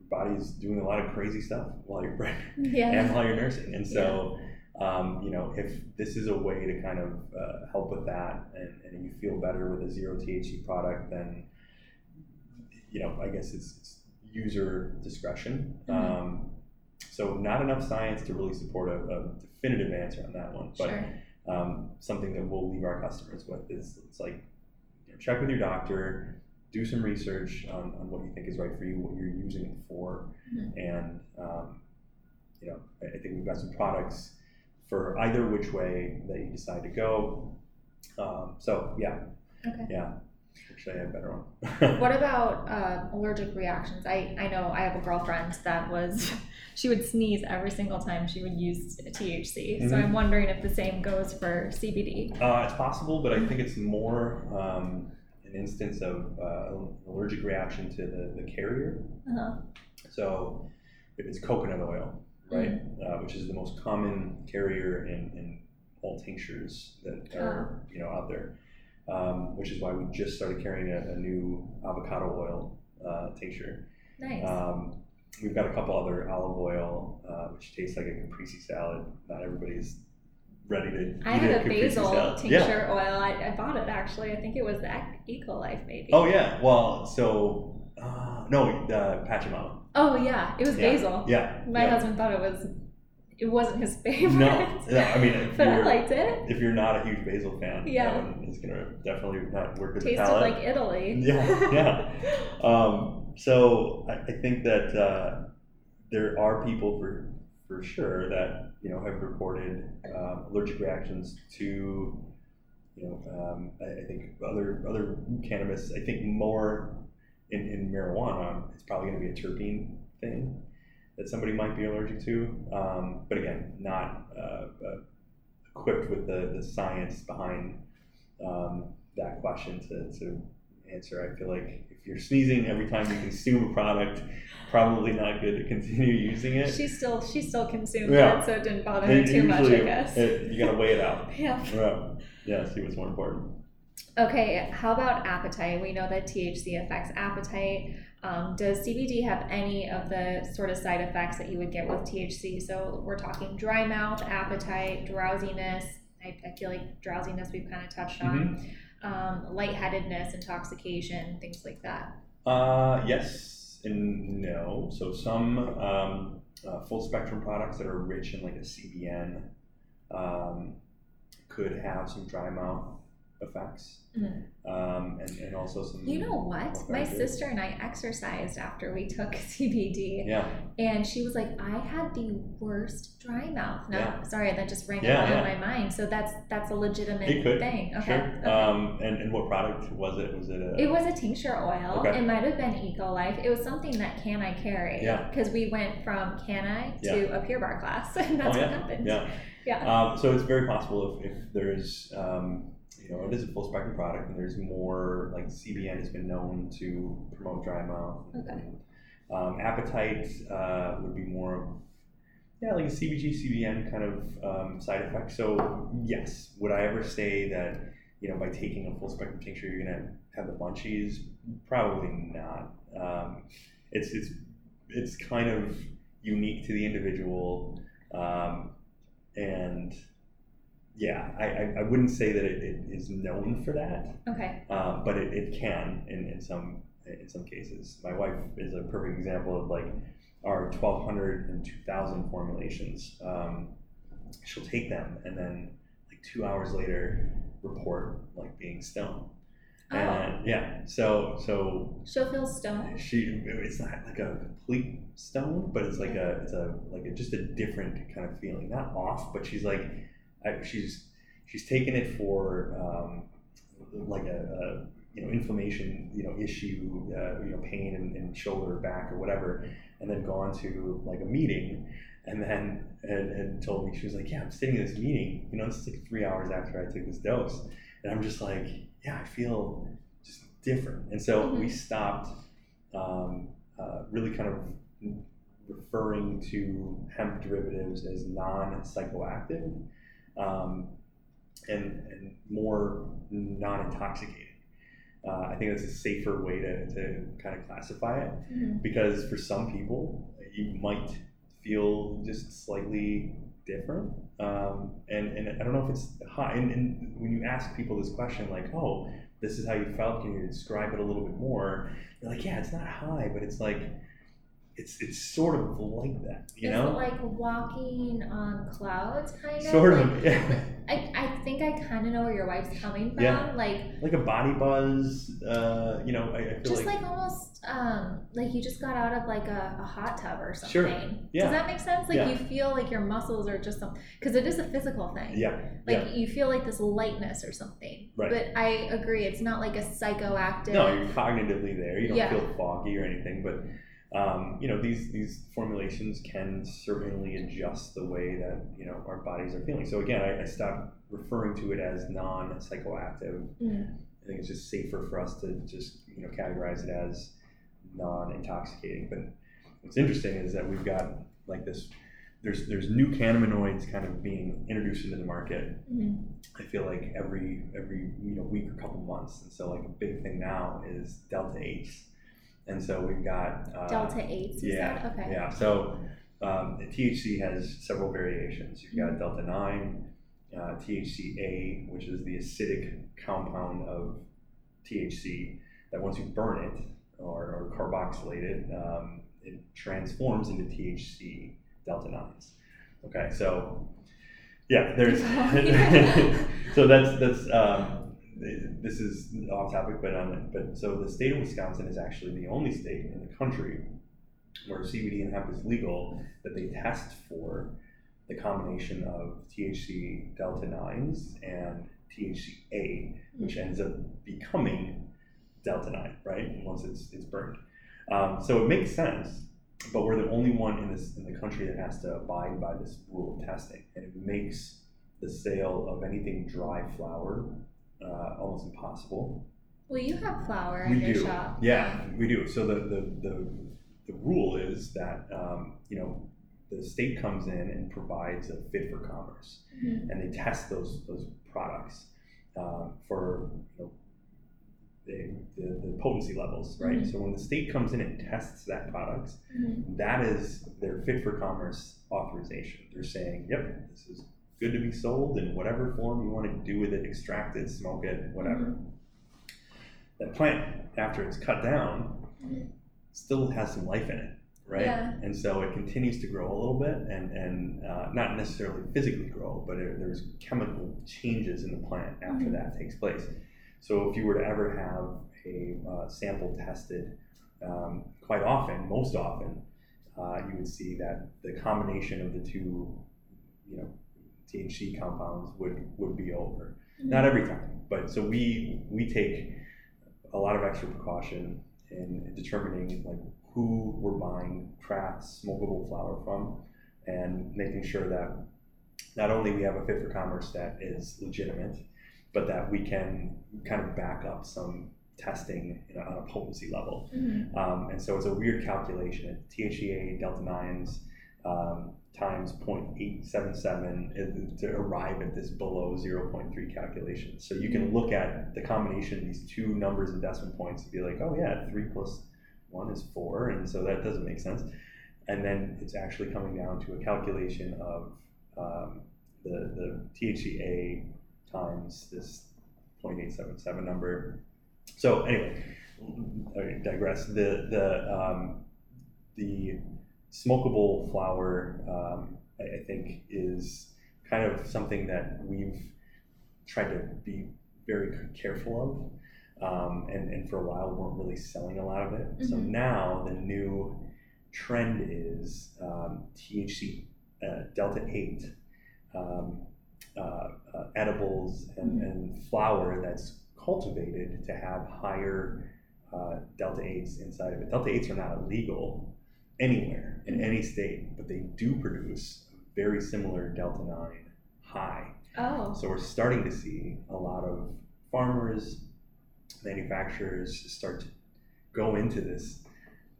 [SPEAKER 3] your body's doing a lot of crazy stuff while you're pregnant *laughs*
[SPEAKER 1] Yeah.
[SPEAKER 3] and while you're nursing. And so, um, you know, if this is a way to kind of uh, help with that and, and you feel better with a zero THC product, then, you know, I guess it's, it's user discretion.
[SPEAKER 1] Mhm.
[SPEAKER 3] Um, so not enough science to really support a, a definitive answer on that one, but
[SPEAKER 1] Sure.
[SPEAKER 3] um, something that we'll leave our customers with is it's like you know, check with your doctor, do some research on, on what you think is right for you, what you're using it for,
[SPEAKER 1] Mhm.
[SPEAKER 3] and um, you know I, I think we've got some products for either which way that you decide to go. Um, so yeah,
[SPEAKER 1] Okay.
[SPEAKER 3] yeah. Actually, I had a better one. *laughs*
[SPEAKER 1] What about uh, allergic reactions? I, I know I have a girlfriend that was, *laughs* she would sneeze every single time she would use THC. So
[SPEAKER 3] Mhm.
[SPEAKER 1] I'm wondering if the same goes for CBD.
[SPEAKER 3] Uh, it's possible, but I think it's more um, an instance of uh, allergic reaction to the, the carrier.
[SPEAKER 1] Uh-huh.
[SPEAKER 3] So if it's coconut oil, right, uh, which is the most common carrier in, in all tinctures that are you know out there, um, which is why we just started carrying a, a new avocado oil uh, tincture.
[SPEAKER 1] Nice.
[SPEAKER 3] Um, we've got a couple other olive oil, uh, which tastes like a caprese salad. Not everybody's ready to
[SPEAKER 1] I
[SPEAKER 3] eat
[SPEAKER 1] had a
[SPEAKER 3] caprese
[SPEAKER 1] basil
[SPEAKER 3] salad.
[SPEAKER 1] tincture oil. I, I bought it actually. I think it was the Ec- Ecolife maybe.
[SPEAKER 3] Oh yeah. Well, so uh, no, the Pachamama.
[SPEAKER 1] Oh yeah, it was
[SPEAKER 3] Yeah.
[SPEAKER 1] basil.
[SPEAKER 3] Yeah.
[SPEAKER 1] My
[SPEAKER 3] yeah.
[SPEAKER 1] husband thought it was. It wasn't his favorite.
[SPEAKER 3] No, yeah, I mean, *laughs* if
[SPEAKER 1] but I liked it.
[SPEAKER 3] If you're not a huge basil fan,
[SPEAKER 1] Yeah.
[SPEAKER 3] that one is gonna definitely not work with the palate.
[SPEAKER 1] Tasted
[SPEAKER 3] palate.
[SPEAKER 1] like Italy. *laughs*
[SPEAKER 3] Yeah, yeah. Um, so I, I think that uh, there are people for for sure that you know have reported um, allergic reactions to you know um, I, I think other other cannabis. I think more in, in marijuana, it's probably going to be a terpene thing that somebody might be allergic to. Um, but again, not uh, uh, equipped with the, the science behind um, that question to, to answer. I feel like if you're sneezing every time you consume a product, probably not good to continue using it.
[SPEAKER 1] She still she still consumed
[SPEAKER 3] Yeah.
[SPEAKER 1] it, so it didn't bother her too much, I guess.
[SPEAKER 3] it- you gotta weigh it out. *laughs*
[SPEAKER 1] yeah.
[SPEAKER 3] Yeah, yeah, see what's more important.
[SPEAKER 1] Okay, how about appetite? We know that THC affects appetite. Um, does CBD have any of the sort of side effects that you would get with THC? So we're talking dry mouth, appetite, drowsiness. I, I feel like drowsiness we've kind of touched on. Um, lightheadedness, intoxication, things like that.
[SPEAKER 3] Uh, yes and no. So some um, uh, full spectrum products that are rich in like a CBN um, could have some dry mouth effects,
[SPEAKER 1] Mhm.
[SPEAKER 3] um, and, and also some.
[SPEAKER 1] You know what? My sister and I exercised after we took *laughs* CBD.
[SPEAKER 3] Yeah,
[SPEAKER 1] And she was like, I had the worst dry mouth. No,
[SPEAKER 3] Yeah.
[SPEAKER 1] sorry, that just rang
[SPEAKER 3] Yeah, yeah.
[SPEAKER 1] in my mind. So that's that's a legitimate thing. Okay.
[SPEAKER 3] Sure.
[SPEAKER 1] okay.
[SPEAKER 3] Um, and, and what product was it? Was it a?
[SPEAKER 1] it was a tincture oil.
[SPEAKER 3] Okay.
[SPEAKER 1] It might have been Eco Life. It was something that Canni carry.
[SPEAKER 3] Yeah.
[SPEAKER 1] Because we went from Canni to a Pure Barre class, *laughs* and that's
[SPEAKER 3] oh,
[SPEAKER 1] what happened.
[SPEAKER 3] Yeah.
[SPEAKER 1] Yeah.
[SPEAKER 3] Um, so it's very possible if, if there's, um, you know, it is a full spectrum product and there's more, like CBN has been known to promote dry mouth.
[SPEAKER 1] Okay.
[SPEAKER 3] Um, appetite uh, would be more of, yeah, like a CBG, CBN kind of um, side effect. So, yes, would I ever say that, you know, by taking a full spectrum tincture, you're going to have the munchies? Probably not. Um, it's, it's, it's kind of unique to the individual. Um, and yeah, I, I, I wouldn't say that it, it is known for that,
[SPEAKER 1] Okay.
[SPEAKER 3] um, but it, it can in, in some in some cases. My wife is a perfect example of like our 1200 and 2000 formulations. Um, she'll take them and then like two hours later report like being stoned.
[SPEAKER 1] Oh,
[SPEAKER 3] And yeah, so so
[SPEAKER 1] she'll feel stoned.
[SPEAKER 3] she it's not like a complete stone but it's like a it's a like a, just a different kind of feeling not off but she's like I, she's she's taken it for um, like a, a you know inflammation you know issue uh, you know pain in, in shoulder or back or whatever and then gone to like a meeting and then and, and told me she was like yeah i'm sitting in this meeting you know this is like three hours after i took this dose and i'm just like yeah i feel just different and so we stopped um, uh, really kind of referring to hemp derivatives as non-psychoactive um, and, and more non-intoxicating. Uh, I think that's a safer way to, to kind of classify it
[SPEAKER 1] Mhm.
[SPEAKER 3] because for some people you might feel just slightly different um, and, and I don't know if it's high and, and when you ask people this question like oh this is how you felt can you describe it a little bit more you're like yeah it's not high but it's like it's it's sort of like that you
[SPEAKER 1] Is
[SPEAKER 3] know
[SPEAKER 1] like walking on clouds, kind of?
[SPEAKER 3] sort
[SPEAKER 1] Like,
[SPEAKER 3] of yeah.
[SPEAKER 1] I, I think I kind of know where your wife's coming from.
[SPEAKER 3] Yeah.
[SPEAKER 1] Like,
[SPEAKER 3] like a body buzz uh, you know I, I feel
[SPEAKER 1] just
[SPEAKER 3] like,
[SPEAKER 1] like, almost um, like you just got out of like a, a hot tub or something.
[SPEAKER 3] Sure. Yeah.
[SPEAKER 1] Does that make sense? Like
[SPEAKER 3] Yeah.
[SPEAKER 1] you feel like your muscles are just some because it is a physical thing.
[SPEAKER 3] yeah
[SPEAKER 1] Like
[SPEAKER 3] yeah
[SPEAKER 1] you feel like this lightness or something.
[SPEAKER 3] Right.
[SPEAKER 1] But I agree, it's not like a psychoactive.
[SPEAKER 3] No, you're cognitively there. You don't feel foggy or anything, but um, you know these these formulations can certainly adjust the way that you know our bodies are feeling. So again, I, I stopped referring to it as non-psychoactive.
[SPEAKER 1] Mm.
[SPEAKER 3] I think it's just safer for us to just you know categorize it as non-intoxicating. But what's interesting is that we've got like this. There's there's new cannabinoids kind of being introduced into the market
[SPEAKER 1] Mhm.
[SPEAKER 3] I feel like every every you know week or couple months, and so like a big thing now is delta eights, and so we've got uh,
[SPEAKER 1] Delta eights,
[SPEAKER 3] yeah?
[SPEAKER 1] Okay.
[SPEAKER 3] yeah. So um, the THC has several variations. You've got delta nine, uh, THCA, which is the acidic compound of THC that once you burn it or, or carboxylate it, um, it transforms into THC delta nines. Okay, so yeah, there's *laughs* *laughs* so that's that's um, this is off topic, but um, but so the state of Wisconsin is actually the only state in the country where CBD and hemp is legal that they test for the combination of THC delta nines and THCA, which ends up becoming delta nine, right? Once it's it's burned. Um, so it makes sense, but we're the only one in this in the country that has to abide by this rule of testing, and it makes the sale of anything dry flower uh, almost impossible.
[SPEAKER 1] Well, you have flour
[SPEAKER 3] We
[SPEAKER 1] in your
[SPEAKER 3] do.
[SPEAKER 1] shop.
[SPEAKER 3] Yeah, we do. So the the, the, the rule is that um, you know the state comes in and provides a fit for commerce,
[SPEAKER 1] Mhm.
[SPEAKER 3] and they test those those products. uh, for you know, the, the, the potency levels, right?
[SPEAKER 1] Mhm.
[SPEAKER 3] So when the state comes in and tests that product,
[SPEAKER 1] Mhm.
[SPEAKER 3] that is their fit for commerce authorization. They're saying, yep, this is good to be sold in whatever form you want to do with it, extract it, smoke it, whatever.
[SPEAKER 1] Mm-hmm.
[SPEAKER 3] That plant, after it's cut down, still has some life in it, right?
[SPEAKER 1] Yeah.
[SPEAKER 3] And so it continues to grow a little bit and, and uh, not necessarily physically grow, but it, there's chemical changes in the plant after
[SPEAKER 1] Mhm.
[SPEAKER 3] that takes place. So if you were to ever have a uh, sample tested, um, quite often, most often, uh, you would see that the combination of the two, you know, THC compounds would would be over. Not every time, but so we we take a lot of extra precaution in determining like who we're buying craft smokable flower from, and making sure that not only we have a fit for commerce that is legitimate, but that we can kind of back up some testing you know, on a potency level.
[SPEAKER 1] Mhm.
[SPEAKER 3] Um, and so it's a weird calculation. THCA delta nines um, times 0.877 to arrive at this below 0.3 calculation. So you can look at the combination of these two numbers and decimal points and be like, oh yeah, three plus one is four, and so that doesn't make sense. And then it's actually coming down to a calculation of um, the, the THCA times this 0.877 number. So anyway, I digress. The the um, the smokable flower, um, I, I think, is kind of something that we've tried to be very careful of, um, and and for a while weren't really selling a lot of it. So
[SPEAKER 1] Mhm.
[SPEAKER 3] now the new trend is um, THC uh, delta eight. Um, uh, uh, edibles and,
[SPEAKER 1] Mhm.
[SPEAKER 3] and flower that's cultivated to have higher uh, delta 8s inside of it. Delta 8s are not illegal anywhere in any state, but they do produce a very similar delta 9 high.
[SPEAKER 1] Oh.
[SPEAKER 3] So we're starting to see a lot of farmers, manufacturers start to go into this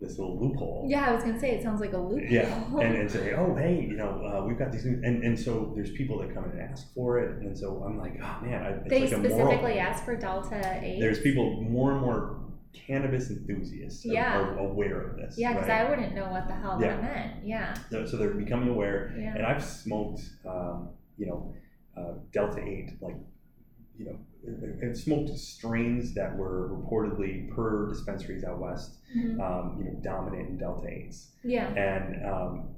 [SPEAKER 3] this little loophole.
[SPEAKER 1] Yeah, I was gonna say it sounds like a loophole.
[SPEAKER 3] Yeah, and, and say, oh, hey, you know, uh, we've got these, new, and, and so there's people that come in and ask for it, and so I'm like, oh man, I,
[SPEAKER 1] they
[SPEAKER 3] like
[SPEAKER 1] specifically
[SPEAKER 3] moral.
[SPEAKER 1] ask for delta eight.
[SPEAKER 3] There's people more and more cannabis enthusiasts are,
[SPEAKER 1] Yeah.
[SPEAKER 3] are aware of this.
[SPEAKER 1] Yeah, because
[SPEAKER 3] right?
[SPEAKER 1] I wouldn't know what the hell
[SPEAKER 3] Yeah.
[SPEAKER 1] that meant. Yeah.
[SPEAKER 3] so, so they're becoming aware,
[SPEAKER 1] Yeah.
[SPEAKER 3] and I've smoked, um, you know, uh, Delta Eight, like, you know, and smoked strains that were reportedly per dispensaries out west,
[SPEAKER 1] Mhm.
[SPEAKER 3] um, you know, dominant in Delta Eights.
[SPEAKER 1] Yeah.
[SPEAKER 3] and um,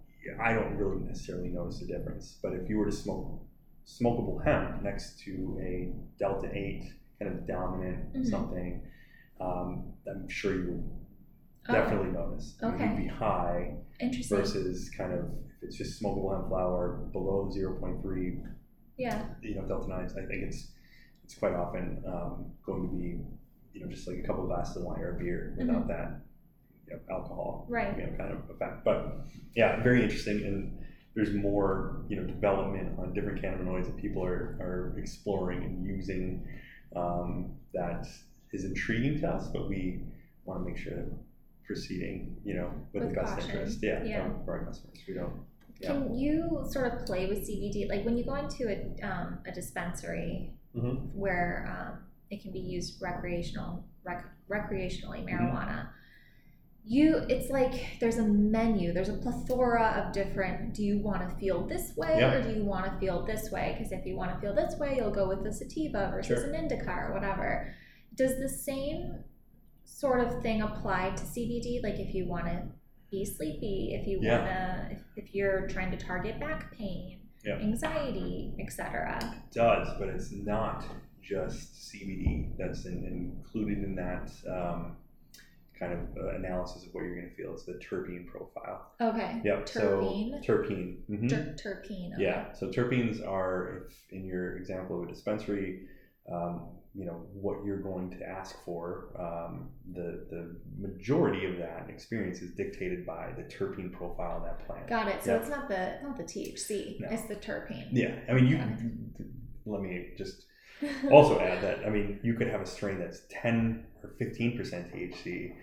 [SPEAKER 3] I don't really necessarily notice the difference. But if you were to smoke smokable hemp next to a Delta Eight kind of dominant
[SPEAKER 1] Mhm.
[SPEAKER 3] something, um, I'm sure you would
[SPEAKER 1] Oh,
[SPEAKER 3] definitely notice.
[SPEAKER 1] Okay.
[SPEAKER 3] You'd be high
[SPEAKER 1] Interesting.
[SPEAKER 3] versus kind of if it's just smokable hemp flower below the zero point three,
[SPEAKER 1] Yeah.
[SPEAKER 3] you know, Delta nines. I think it's it's quite often um, going to be, you know, just like a couple of glasses of wine or a beer without that you know, alcohol
[SPEAKER 1] Mm-hmm. Right.
[SPEAKER 3] you know, kind of effect. But yeah, very interesting. And there's more, you know, development on different cannabinoids that people are, are exploring and using um, that is intriguing to us, but we want to make sure that we're proceeding, you know, with,
[SPEAKER 1] With
[SPEAKER 3] the best
[SPEAKER 1] caution.
[SPEAKER 3] interest. Yeah,
[SPEAKER 1] Yeah.
[SPEAKER 3] for our customers. We don't. Yeah.
[SPEAKER 1] Can you sort of play with CBD? Like when you go into a, um, a dispensary
[SPEAKER 3] Mhm.
[SPEAKER 1] where um, it can be used recreational, rec- recreationally
[SPEAKER 3] Mm-hmm.
[SPEAKER 1] marijuana. You, it's like there's a menu. There's a plethora of different. Do you want to feel this way
[SPEAKER 3] Yeah.
[SPEAKER 1] or do you want to feel this way? Because if you want to feel this way, you'll go with the sativa versus
[SPEAKER 3] Sure.
[SPEAKER 1] an indica or whatever. Does the same sort of thing apply to CBD? Like if you want to be sleepy, if you
[SPEAKER 3] Yeah.
[SPEAKER 1] want to, if, if you're trying to target back pain,
[SPEAKER 3] Yeah.
[SPEAKER 1] anxiety, etc.
[SPEAKER 3] Does, but it's not just CBD that's in, included in that um, kind of uh, analysis of what you're going to feel. It's the terpene profile.
[SPEAKER 1] Okay.
[SPEAKER 3] Yep.
[SPEAKER 1] Terpene?
[SPEAKER 3] So terpene. mhm.
[SPEAKER 1] Ter- terpene. Okay.
[SPEAKER 3] Yeah. So terpenes are, if in your example of a dispensary, um, you know what you're going to ask for. Um, the the majority of that experience is dictated by the terpene profile of that plant.
[SPEAKER 1] Got it. So
[SPEAKER 3] Yeah.
[SPEAKER 1] it's not the not the THC.
[SPEAKER 3] No.
[SPEAKER 1] It's the terpene.
[SPEAKER 3] Yeah. I mean, you. *laughs* Let me just *laughs* also add that I mean you could have a strain that's 10 or 15 percent THC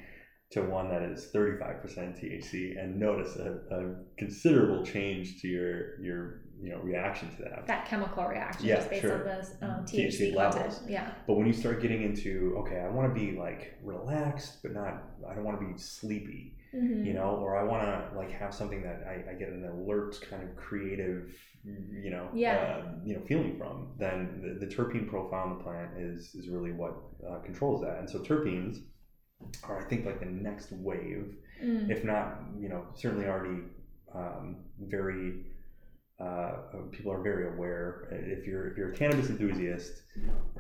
[SPEAKER 3] to one that is 35 percent THC and notice a, a considerable change to your your you know reaction to that.
[SPEAKER 1] That chemical reaction
[SPEAKER 3] Yeah,
[SPEAKER 1] just based
[SPEAKER 3] sure.
[SPEAKER 1] on this um,
[SPEAKER 3] THC
[SPEAKER 1] THC,
[SPEAKER 3] levels.
[SPEAKER 1] content. Yeah.
[SPEAKER 3] But when you start getting into okay, I want to be like relaxed, but not I don't want to be sleepy,
[SPEAKER 1] Mhm.
[SPEAKER 3] you know, or I want to like have something that I, I get an alert kind of creative, you know,
[SPEAKER 1] Yeah.
[SPEAKER 3] uh, you know, feeling from. Then the, the terpene profile in the plant is is really what uh, controls that. And so terpenes are I think like the next wave
[SPEAKER 1] Mm.
[SPEAKER 3] if not, you know, certainly already um, very. Uh, people are very aware. If you're if you're a cannabis enthusiast,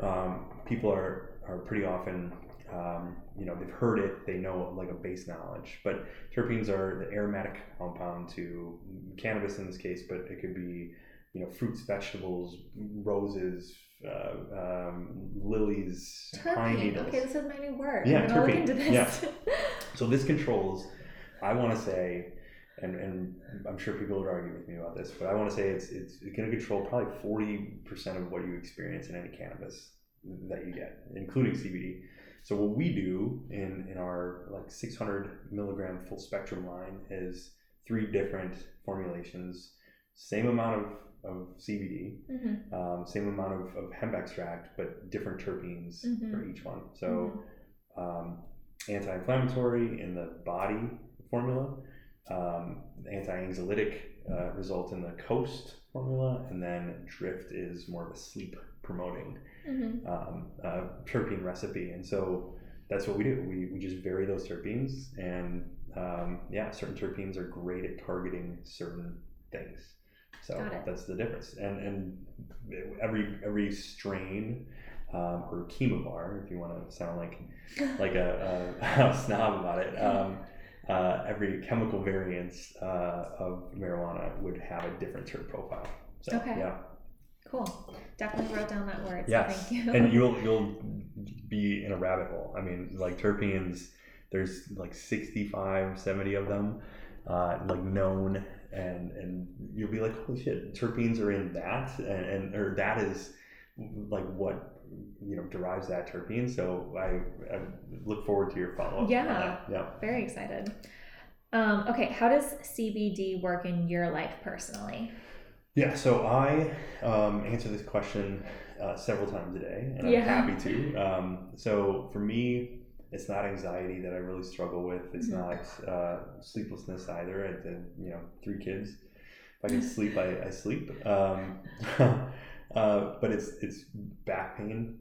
[SPEAKER 3] um, people are are pretty often, um, you know, they've heard it. They know like a base knowledge. But terpenes are the aromatic compound to cannabis in this case, but it could be, you know, fruits, vegetables, roses, uh, um, lilies, pine
[SPEAKER 1] Terpene.
[SPEAKER 3] needles.
[SPEAKER 1] Okay, this is my new word.
[SPEAKER 3] Yeah,
[SPEAKER 1] I'm gonna look
[SPEAKER 3] terpene.
[SPEAKER 1] into this.
[SPEAKER 3] Yeah. *laughs* So this controls, I want to say, and, and I'm sure people would argue with me about this, but I want to say it's it's going to control probably 40% of what you experience in any cannabis that you get, including CBD. So what we do in in our like 600 milligram full spectrum line is three different formulations, same amount of, of CBD,
[SPEAKER 1] Mhm.
[SPEAKER 3] um, same amount of, of hemp extract, but different terpenes
[SPEAKER 1] Mhm.
[SPEAKER 3] for each one. So um, anti-inflammatory in the body formula, um, anti-anxiolytic uh, result in the coast formula, and then drift is more of a sleep promoting
[SPEAKER 1] Mhm.
[SPEAKER 3] um, uh, terpene recipe. And so that's what we do. We, we just vary those terpenes, and um, yeah, certain terpenes are great at targeting certain things. So that's the difference. And and every every strain um, or chemovar, if you want to sound like like a, a, *laughs* a snob about it. Um, uh, every chemical variance uh, of marijuana would have a different terp profile. So
[SPEAKER 1] Okay.
[SPEAKER 3] yeah,
[SPEAKER 1] Cool. Definitely wrote down that word. So
[SPEAKER 3] Yes,
[SPEAKER 1] thank you.
[SPEAKER 3] and *laughs* you'll you'll be in a rabbit hole. I mean, like terpenes, there's like 65, 70 of them, uh, like known, and and you'll be like, holy shit, terpenes are in that, and, and or that is like what you know derives that terpene. So I, I look forward to your follow up.
[SPEAKER 1] Yeah.
[SPEAKER 3] yeah.
[SPEAKER 1] Very excited. Um, okay, how does CBD work in your life personally?
[SPEAKER 3] Yeah, so I um, answer this question uh, several times a day, and I'm happy to. Um, so for me, it's not anxiety that I really struggle with. It's
[SPEAKER 1] Mhm.
[SPEAKER 3] not uh, sleeplessness either. I did, you know, three kids. If I can *laughs* sleep, I, I sleep. Um, *laughs* uh, but it's it's back pain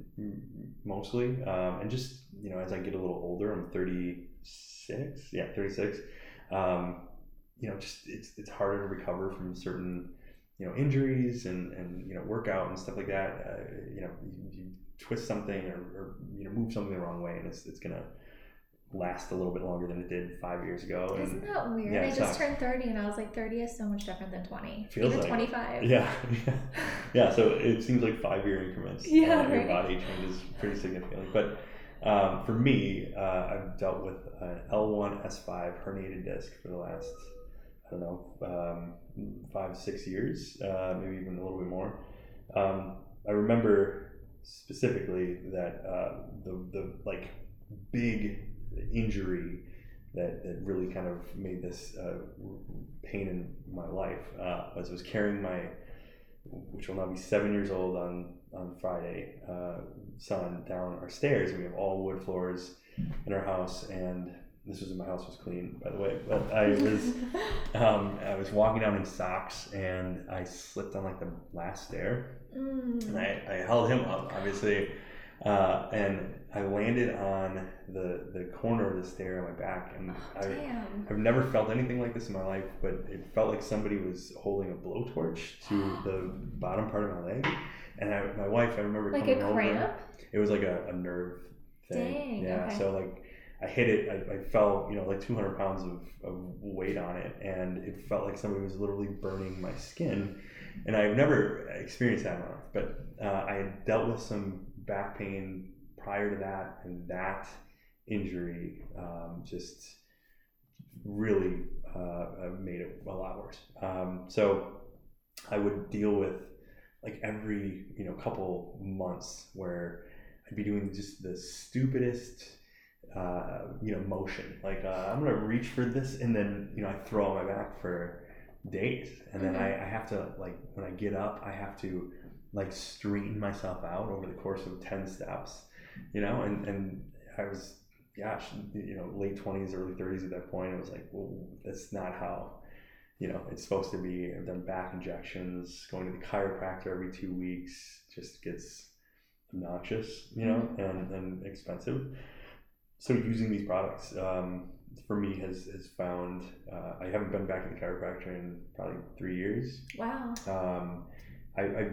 [SPEAKER 3] mostly, um, and just you know, as I get a little older, I'm 36. Yeah, 36. Um, you know, just it's it's harder to recover from certain you know injuries and and you know workout and stuff like that uh, you know you, you twist something or, or you know move something the wrong way and it's it's gonna last a little bit longer than it did five years ago and
[SPEAKER 1] Isn't that weird?
[SPEAKER 3] yeah,
[SPEAKER 1] I just turned 30 and I was like, 30 is so much different than 20.
[SPEAKER 3] Feels
[SPEAKER 1] Even
[SPEAKER 3] like
[SPEAKER 1] 25.
[SPEAKER 3] yeah *laughs* yeah yeah so it seems like five year increments
[SPEAKER 1] Yeah,
[SPEAKER 3] uh, your body changes pretty significantly but um, for me uh, I've dealt with an L1 S5 herniated disc for the last I don't know um, five six years uh, maybe even a little bit more um, I remember specifically that uh, the the like big injury that, that really kind of made this uh, pain in my life uh, was I was carrying my which will now be seven years old on on Friday uh, son down our stairs we have all wood floors in our house and this was my house was clean by the way but I was *laughs* um, I was walking down in socks and I slipped on like the last stair and
[SPEAKER 1] Mm.
[SPEAKER 3] I, I held him up, obviously, uh, and I landed on the the corner of the stair on my back, and I, I've never felt anything like this in my life, but it felt like somebody was holding a blowtorch to *gasps* the bottom part of my leg, and I, my wife, I remember
[SPEAKER 1] Like
[SPEAKER 3] coming
[SPEAKER 1] a
[SPEAKER 3] over.
[SPEAKER 1] cramp?
[SPEAKER 3] It was like a, a nerve thing.
[SPEAKER 1] Dang,
[SPEAKER 3] yeah.
[SPEAKER 1] okay.
[SPEAKER 3] So like I hit it. I, I felt you know like 200 pounds of, of weight on it, and it felt like somebody was literally burning my skin. And I've never experienced that in my life, but uh, I had dealt with some back pain prior to that, and that injury um, just really uh, uh, made it a lot worse. Um, so I would deal with like every you know couple months where I'd be doing just the stupidest uh, you know motion. Like uh, I'm gonna reach for this and then you know I throw on my back for days, and then I, I have to like when I get up, I have to like straighten myself out over the course of ten steps, you know, and and I was gosh, you know, late twenties, early thirties at that point. I was like, well, that's not how you know it's supposed to be. I've done back injections, going to the chiropractor every two weeks just gets obnoxious, you know, and, and expensive. So using these products um, for me has has found uh, I haven't been back to the chiropractor in probably three years.
[SPEAKER 1] Wow.
[SPEAKER 3] Um, I, I,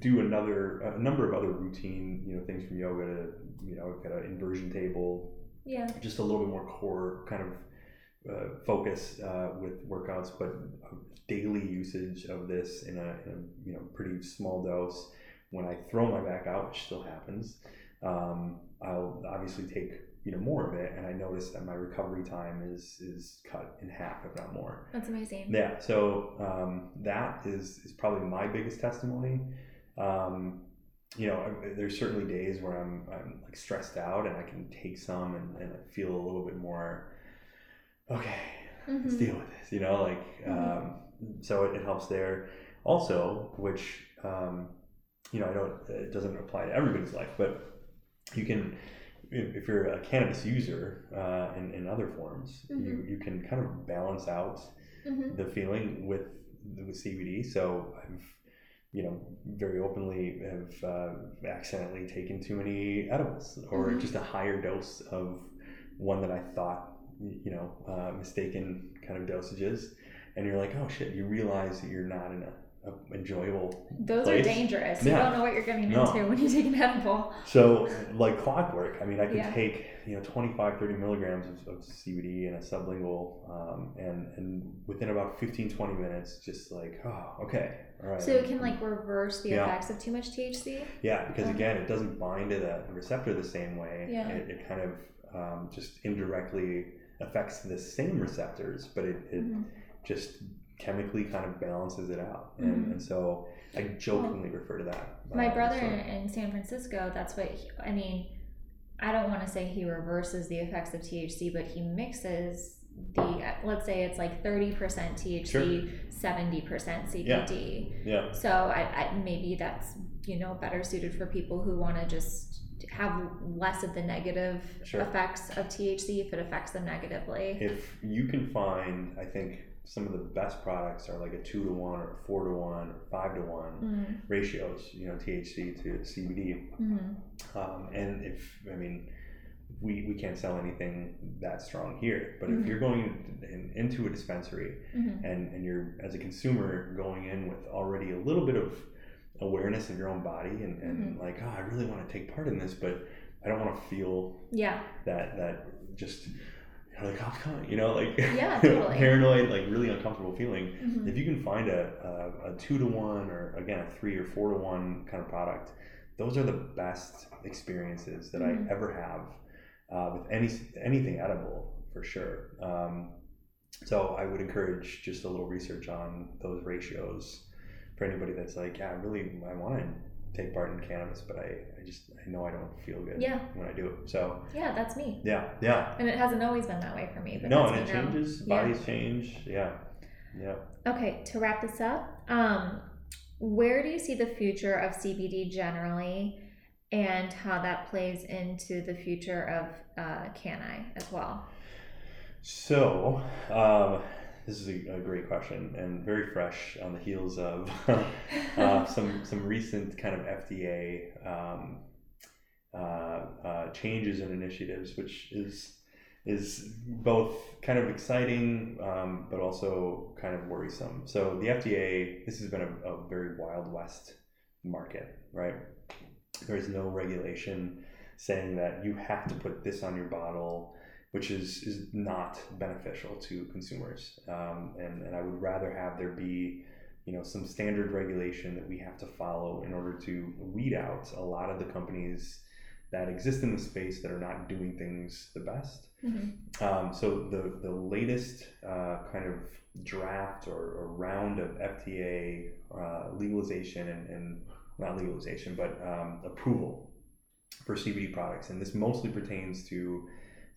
[SPEAKER 3] do another a number of other routine you know things from yoga to you know got an inversion table
[SPEAKER 1] Yeah.
[SPEAKER 3] just a little bit more core kind of uh, focus uh, with workouts, but daily usage of this in a, in a you know pretty small dose. When I throw my back out, which still happens, um, I'll obviously take you know more of it, and I notice that my recovery time is is cut in half, if not more.
[SPEAKER 1] That's amazing.
[SPEAKER 3] Yeah, so um, that is is probably my biggest testimony. Um, you know, I- there's certainly days where I'm I'm like stressed out and I can take some and, and I feel a little bit more okay. Let's
[SPEAKER 1] Mhm.
[SPEAKER 3] deal with this. You know, like um, so it, it helps there. Also, which um, you know, I don't it doesn't apply to everybody's life, but you can if, you're a cannabis user uh, in, in other forms, you,
[SPEAKER 1] Mhm.
[SPEAKER 3] you can kind of balance out
[SPEAKER 1] Mhm.
[SPEAKER 3] the feeling with with CBD. So I've you know very openly have uh, accidentally taken too many edibles or
[SPEAKER 1] Mhm.
[SPEAKER 3] just a higher dose of one that I thought you know uh, mistaken kind of dosages, and you're like, oh shit, you realize that you're not in a enjoyable
[SPEAKER 1] Those
[SPEAKER 3] place.
[SPEAKER 1] are dangerous. You don't know what you're getting
[SPEAKER 3] No.
[SPEAKER 1] into when you take an edible.
[SPEAKER 3] So, like clockwork, I mean, I could
[SPEAKER 1] Yeah.
[SPEAKER 3] take, you know, 25, 30 milligrams of, of CBD in a sublingual, um, and, and within about 15, 20 minutes, just like, oh, okay, all right.
[SPEAKER 1] So it can like reverse the
[SPEAKER 3] Yeah.
[SPEAKER 1] effects of too much THC.
[SPEAKER 3] Yeah, because
[SPEAKER 1] Okay.
[SPEAKER 3] again, it doesn't bind to the receptor the same way.
[SPEAKER 1] Yeah.
[SPEAKER 3] It, it kind of um, just indirectly affects the same receptors, but it, it
[SPEAKER 1] Mhm.
[SPEAKER 3] just chemically kind of balances it out. And,
[SPEAKER 1] Mhm.
[SPEAKER 3] and so I jokingly refer to that.
[SPEAKER 1] My
[SPEAKER 3] Um,
[SPEAKER 1] brother
[SPEAKER 3] so-
[SPEAKER 1] in, in San Francisco, that's what he, I mean. I don't want to say he reverses the effects of THC, but he mixes the let's say it's like thirty percent THC, seventy percent CBD.
[SPEAKER 3] yeah.
[SPEAKER 1] So I, I maybe that's you know better suited for people who want to just have less of the negative
[SPEAKER 3] Sure.
[SPEAKER 1] effects of THC if it affects them negatively.
[SPEAKER 3] if you can find, I think some of the best products are like a two to one or four to one or five to one
[SPEAKER 1] Mm,
[SPEAKER 3] ratios, you know, THC to CBD.
[SPEAKER 1] mm,
[SPEAKER 3] Um, and if, I mean, we, we can't sell anything that strong here, but
[SPEAKER 1] Mhm.
[SPEAKER 3] if you're going in, into a dispensary
[SPEAKER 1] mhm.
[SPEAKER 3] and, and you're, as a consumer, going in with already a little bit of awareness of your own body and, and like, oh, I really want to take part in this, but I don't want to feel
[SPEAKER 1] Yeah,
[SPEAKER 3] that that just you're like oh God, you know like
[SPEAKER 1] Yeah, *laughs* totally.
[SPEAKER 3] paranoid like really uncomfortable feeling
[SPEAKER 1] Mhm.
[SPEAKER 3] if you can find a, a, a two to one or again a three or four to one kind of product those are the best experiences that
[SPEAKER 1] Mhm.
[SPEAKER 3] I ever have uh, with any anything edible for sure um, so I would encourage just a little research on those ratios for anybody that's like yeah really I want to take part in cannabis but I, I just I know I don't feel good
[SPEAKER 1] Yeah.
[SPEAKER 3] when I do it so
[SPEAKER 1] yeah, that's me.
[SPEAKER 3] yeah, yeah.
[SPEAKER 1] And it hasn't always been that way for me, but
[SPEAKER 3] No, and it
[SPEAKER 1] now.
[SPEAKER 3] changes.
[SPEAKER 1] Yeah.
[SPEAKER 3] Bodies change. Yeah, yeah.
[SPEAKER 1] Okay, to wrap this up, um, where do you see the future of CBD generally, and how that plays into the future of uh, Canni as well?
[SPEAKER 3] So, um, this is a, a great question and very fresh on the heels of *laughs* uh, *laughs* some some recent kind of FDA um, uh, uh, changes and initiatives, which is is both kind of exciting um, but also kind of worrisome. So the FDA, this has been a, a very wild west market, right? There's no regulation saying that you have to put this on your bottle, which is is not beneficial to consumers. Um, and and I would rather have there be you know some standard regulation that we have to follow in order to weed out a lot of the companies that exist in the space that are not doing things the best.
[SPEAKER 1] Mhm.
[SPEAKER 3] Um, so the the latest uh, kind of draft or, or round of FDA uh, legalization and, and not legalization but um, approval for CBD products, and this mostly pertains to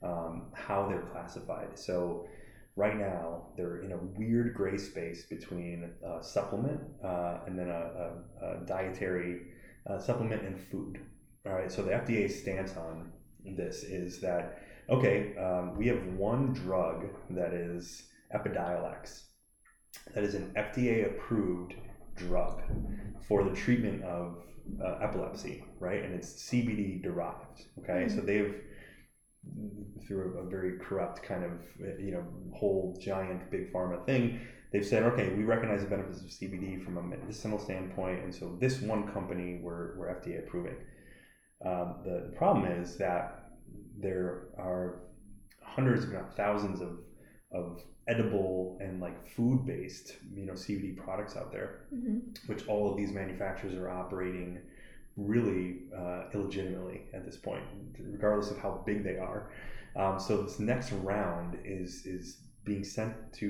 [SPEAKER 3] um, how they're classified. So right now they're in a weird gray space between a supplement uh, and then a, a, a dietary uh, supplement and food. All right, so the FDA stance on this is that okay, um, we have one drug that is Epidiolex, that is an FDA approved drug for the treatment of uh, epilepsy, right? And it's CBD derived. Okay, mm-hmm. so they've through a, very corrupt kind of you know whole giant big pharma thing they've said okay we recognize the benefits of cbd from a medicinal standpoint and so this one company we're, we're fda approving um, the, the problem is that there are hundreds if not thousands of of edible and like food based you know cbd products out there mm-hmm. which all of these manufacturers are operating really uh, illegitimately at this point regardless of how big they are. Um, so this next round is is being sent to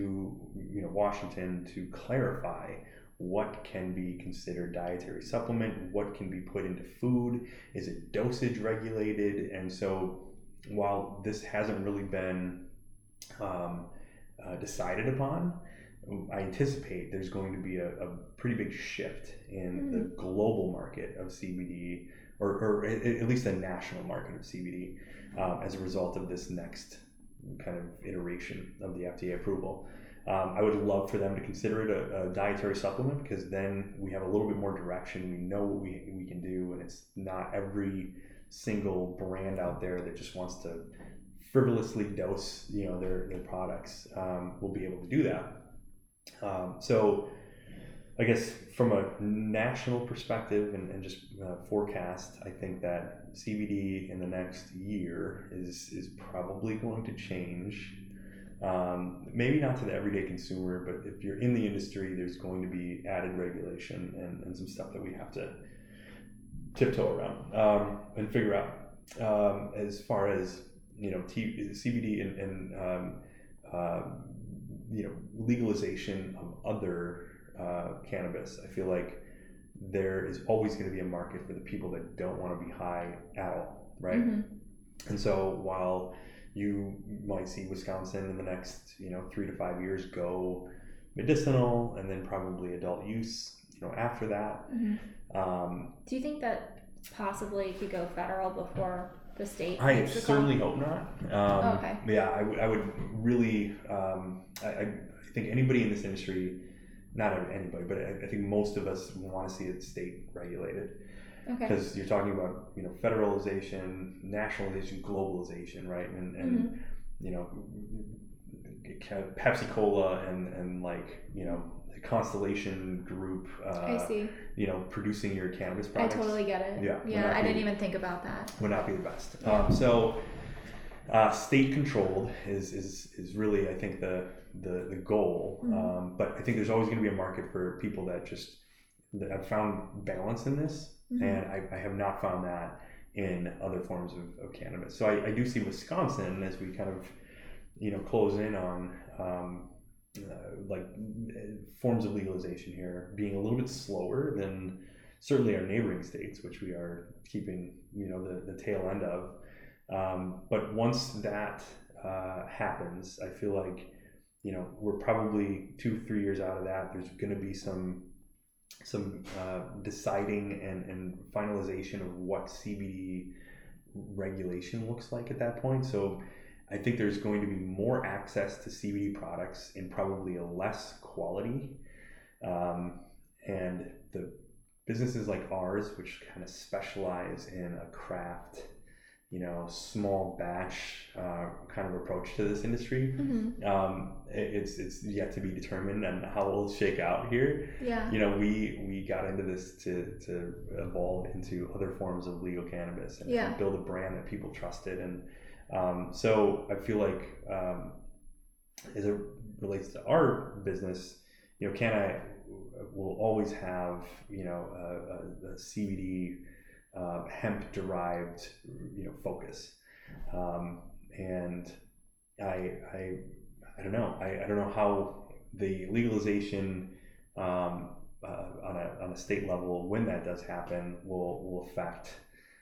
[SPEAKER 3] you know washington to clarify what can be considered dietary supplement what can be put into food is it dosage regulated? And so while this hasn't really been um, uh, decided upon, I anticipate there's going to be a, a pretty big shift in mm. the global market of CBD, or, or at least the national market of CBD, um, as a result of this next kind of iteration of the FDA approval. Um, I would love for them to consider it a, a, dietary supplement because then we have a little bit more direction. We know what we, we can do, and it's not every single brand out there that just wants to frivolously dose you know their, their products um, will be able to do that um, so i guess from a national perspective and, and just uh, forecast i think that cbd in the next year is is probably going to change. Um, maybe not to the everyday consumer but if you're in the industry there's going to be added regulation and, and some stuff that we have to tiptoe around um, and figure out. Um, as far as you know T- CBD and, and um, uh, you know legalization of other uh, cannabis. I feel like there is always going to be a market for the people that don't want to be high at all, right? mm-hmm. And so while you might see Wisconsin in the next you know three to five years go medicinal and then probably adult use you know after that
[SPEAKER 1] mm-hmm. Um, Do you think that possibly could go federal before the state?
[SPEAKER 3] I certainly hope not. Um, oh, okay. Yeah, I, w- I would really. Um, I, I, think anybody in this industry, not anybody, but I, I think most of us want to see it state regulated. Because okay. you're talking about you know federalization, nationalization, globalization, right? And and mm-hmm. you know Pepsi Cola and and like you know Constellation Group. Uh,
[SPEAKER 1] I see.
[SPEAKER 3] You know, producing your cannabis products.
[SPEAKER 1] I totally get it.
[SPEAKER 3] Yeah.
[SPEAKER 1] Yeah, I didn't even think about that.
[SPEAKER 3] Would not be the best. Yeah. Um, so, uh, state controlled is, is is really I think the the the goal. Mm-hmm. Um, but I think there's always going to be a market for people that just that have found balance in this, mm-hmm. and I, I, have not found that in other forms of, of cannabis. So I, I do see Wisconsin as we kind of you know close in on. Um, uh, like forms of legalization here being a little bit slower than certainly our neighboring states, which we are keeping you know the, the tail end of. Um, but once that uh, happens, I feel like you know we're probably two three years out of that. There's going to be some some uh, deciding and, and finalization of what CBD regulation looks like at that point. So I think there's going to be more access to CBD products in probably a less quality. Um, and the businesses like ours, which kind of specialize in a craft, you know, small batch uh, kind of approach to this industry, mm-hmm. um, it, it's it's yet to be determined and how it'll shake out here.
[SPEAKER 1] Yeah.
[SPEAKER 3] You know, we we got into this to to evolve into other forms of legal cannabis and
[SPEAKER 1] yeah.
[SPEAKER 3] build a brand that people trusted and um, so I feel like um, as it relates to our business, you know, Canni will always have you know a, a, a CBD uh, hemp derived you know focus, um, and I I I don't know. I, I don't know how the legalization um, uh, on a on a state level when that does happen will will affect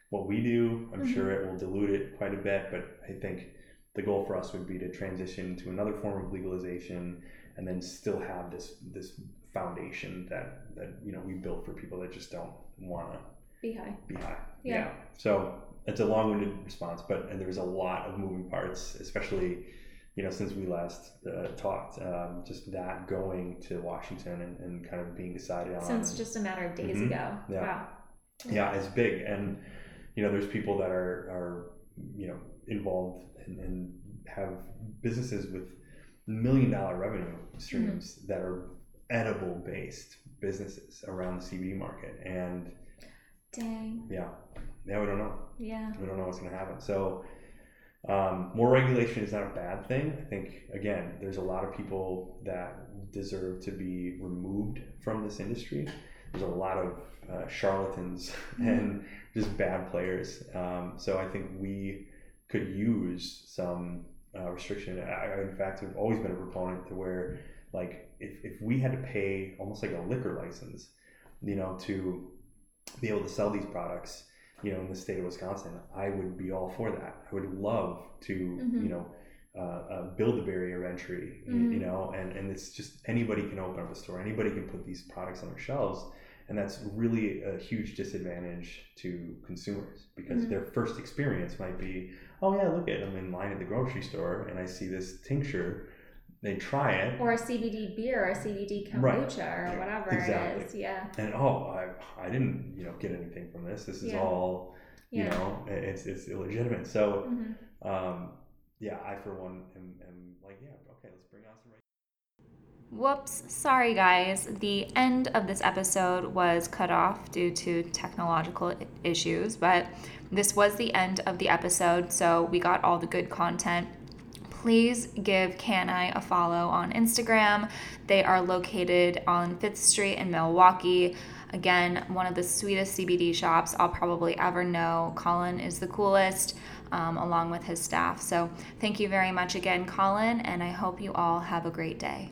[SPEAKER 3] what we do. I'm mm-hmm. sure it will dilute it quite a bit, but I think the goal for us would be to transition to another form of legalization and then still have this this foundation that that you know we built for people that just don't want to
[SPEAKER 5] Be high.
[SPEAKER 3] be high.
[SPEAKER 5] Yeah.
[SPEAKER 3] So it's a long-winded response, but and there's a lot of moving parts, especially you know since we last uh, talked. Um, just that going to Washington and, and kind of being decided on.
[SPEAKER 5] Since just a matter of days
[SPEAKER 3] Mhm.
[SPEAKER 5] ago.
[SPEAKER 3] Yeah.
[SPEAKER 5] Wow.
[SPEAKER 3] yeah, it's big, and you know there's people that are are you know involved and, and have businesses with million dollar revenue streams that are edible based businesses around the CBD market, and
[SPEAKER 5] Dang.
[SPEAKER 3] yeah, yeah, we don't know.
[SPEAKER 5] Yeah.
[SPEAKER 3] We don't know what's going to happen. So, um, more regulation is not a bad thing. I think, again, there's a lot of people that deserve to be removed from this industry. There's a lot of uh, charlatans *laughs* and just bad players. Um, so, I think we could use some uh, restriction. I, in fact, have always been a proponent to where, like, if, if we had to pay almost like a liquor license, you know, to be able to sell these products, you know, in the state of Wisconsin, I would be all for that. I would love to,
[SPEAKER 5] Mhm.
[SPEAKER 3] you know, uh, uh, build a barrier of entry, y- you, know, and, and it's just anybody can open up a store, anybody can put these products on their shelves. And that's really a huge disadvantage to consumers because
[SPEAKER 5] Mhm.
[SPEAKER 3] their first experience might be, oh, yeah, look at I'm in line at the grocery store and I see this tincture. They try it.
[SPEAKER 5] Or a CBD beer or a CBD kombucha
[SPEAKER 3] Right.
[SPEAKER 5] or whatever
[SPEAKER 3] Exactly.
[SPEAKER 5] it is. Yeah.
[SPEAKER 3] and oh I, I didn't you know get anything from this this is
[SPEAKER 5] Yeah.
[SPEAKER 3] all you
[SPEAKER 5] Yeah.
[SPEAKER 3] know it's it's illegitimate so
[SPEAKER 5] Mhm.
[SPEAKER 3] um yeah i for one am, am like yeah okay let's bring on some reg-
[SPEAKER 1] Whoops, sorry guys. The end of this episode was cut off due to technological issues, but this was the end of the episode, so we got all the good content. Please give Canni a follow on Instagram. They are located on 5th Street in Milwaukee. Again, one of the sweetest CBD shops I'll probably ever know. Colin is the coolest, um, along with his staff. So, thank you very much again, Colin, and I hope you all have a great day.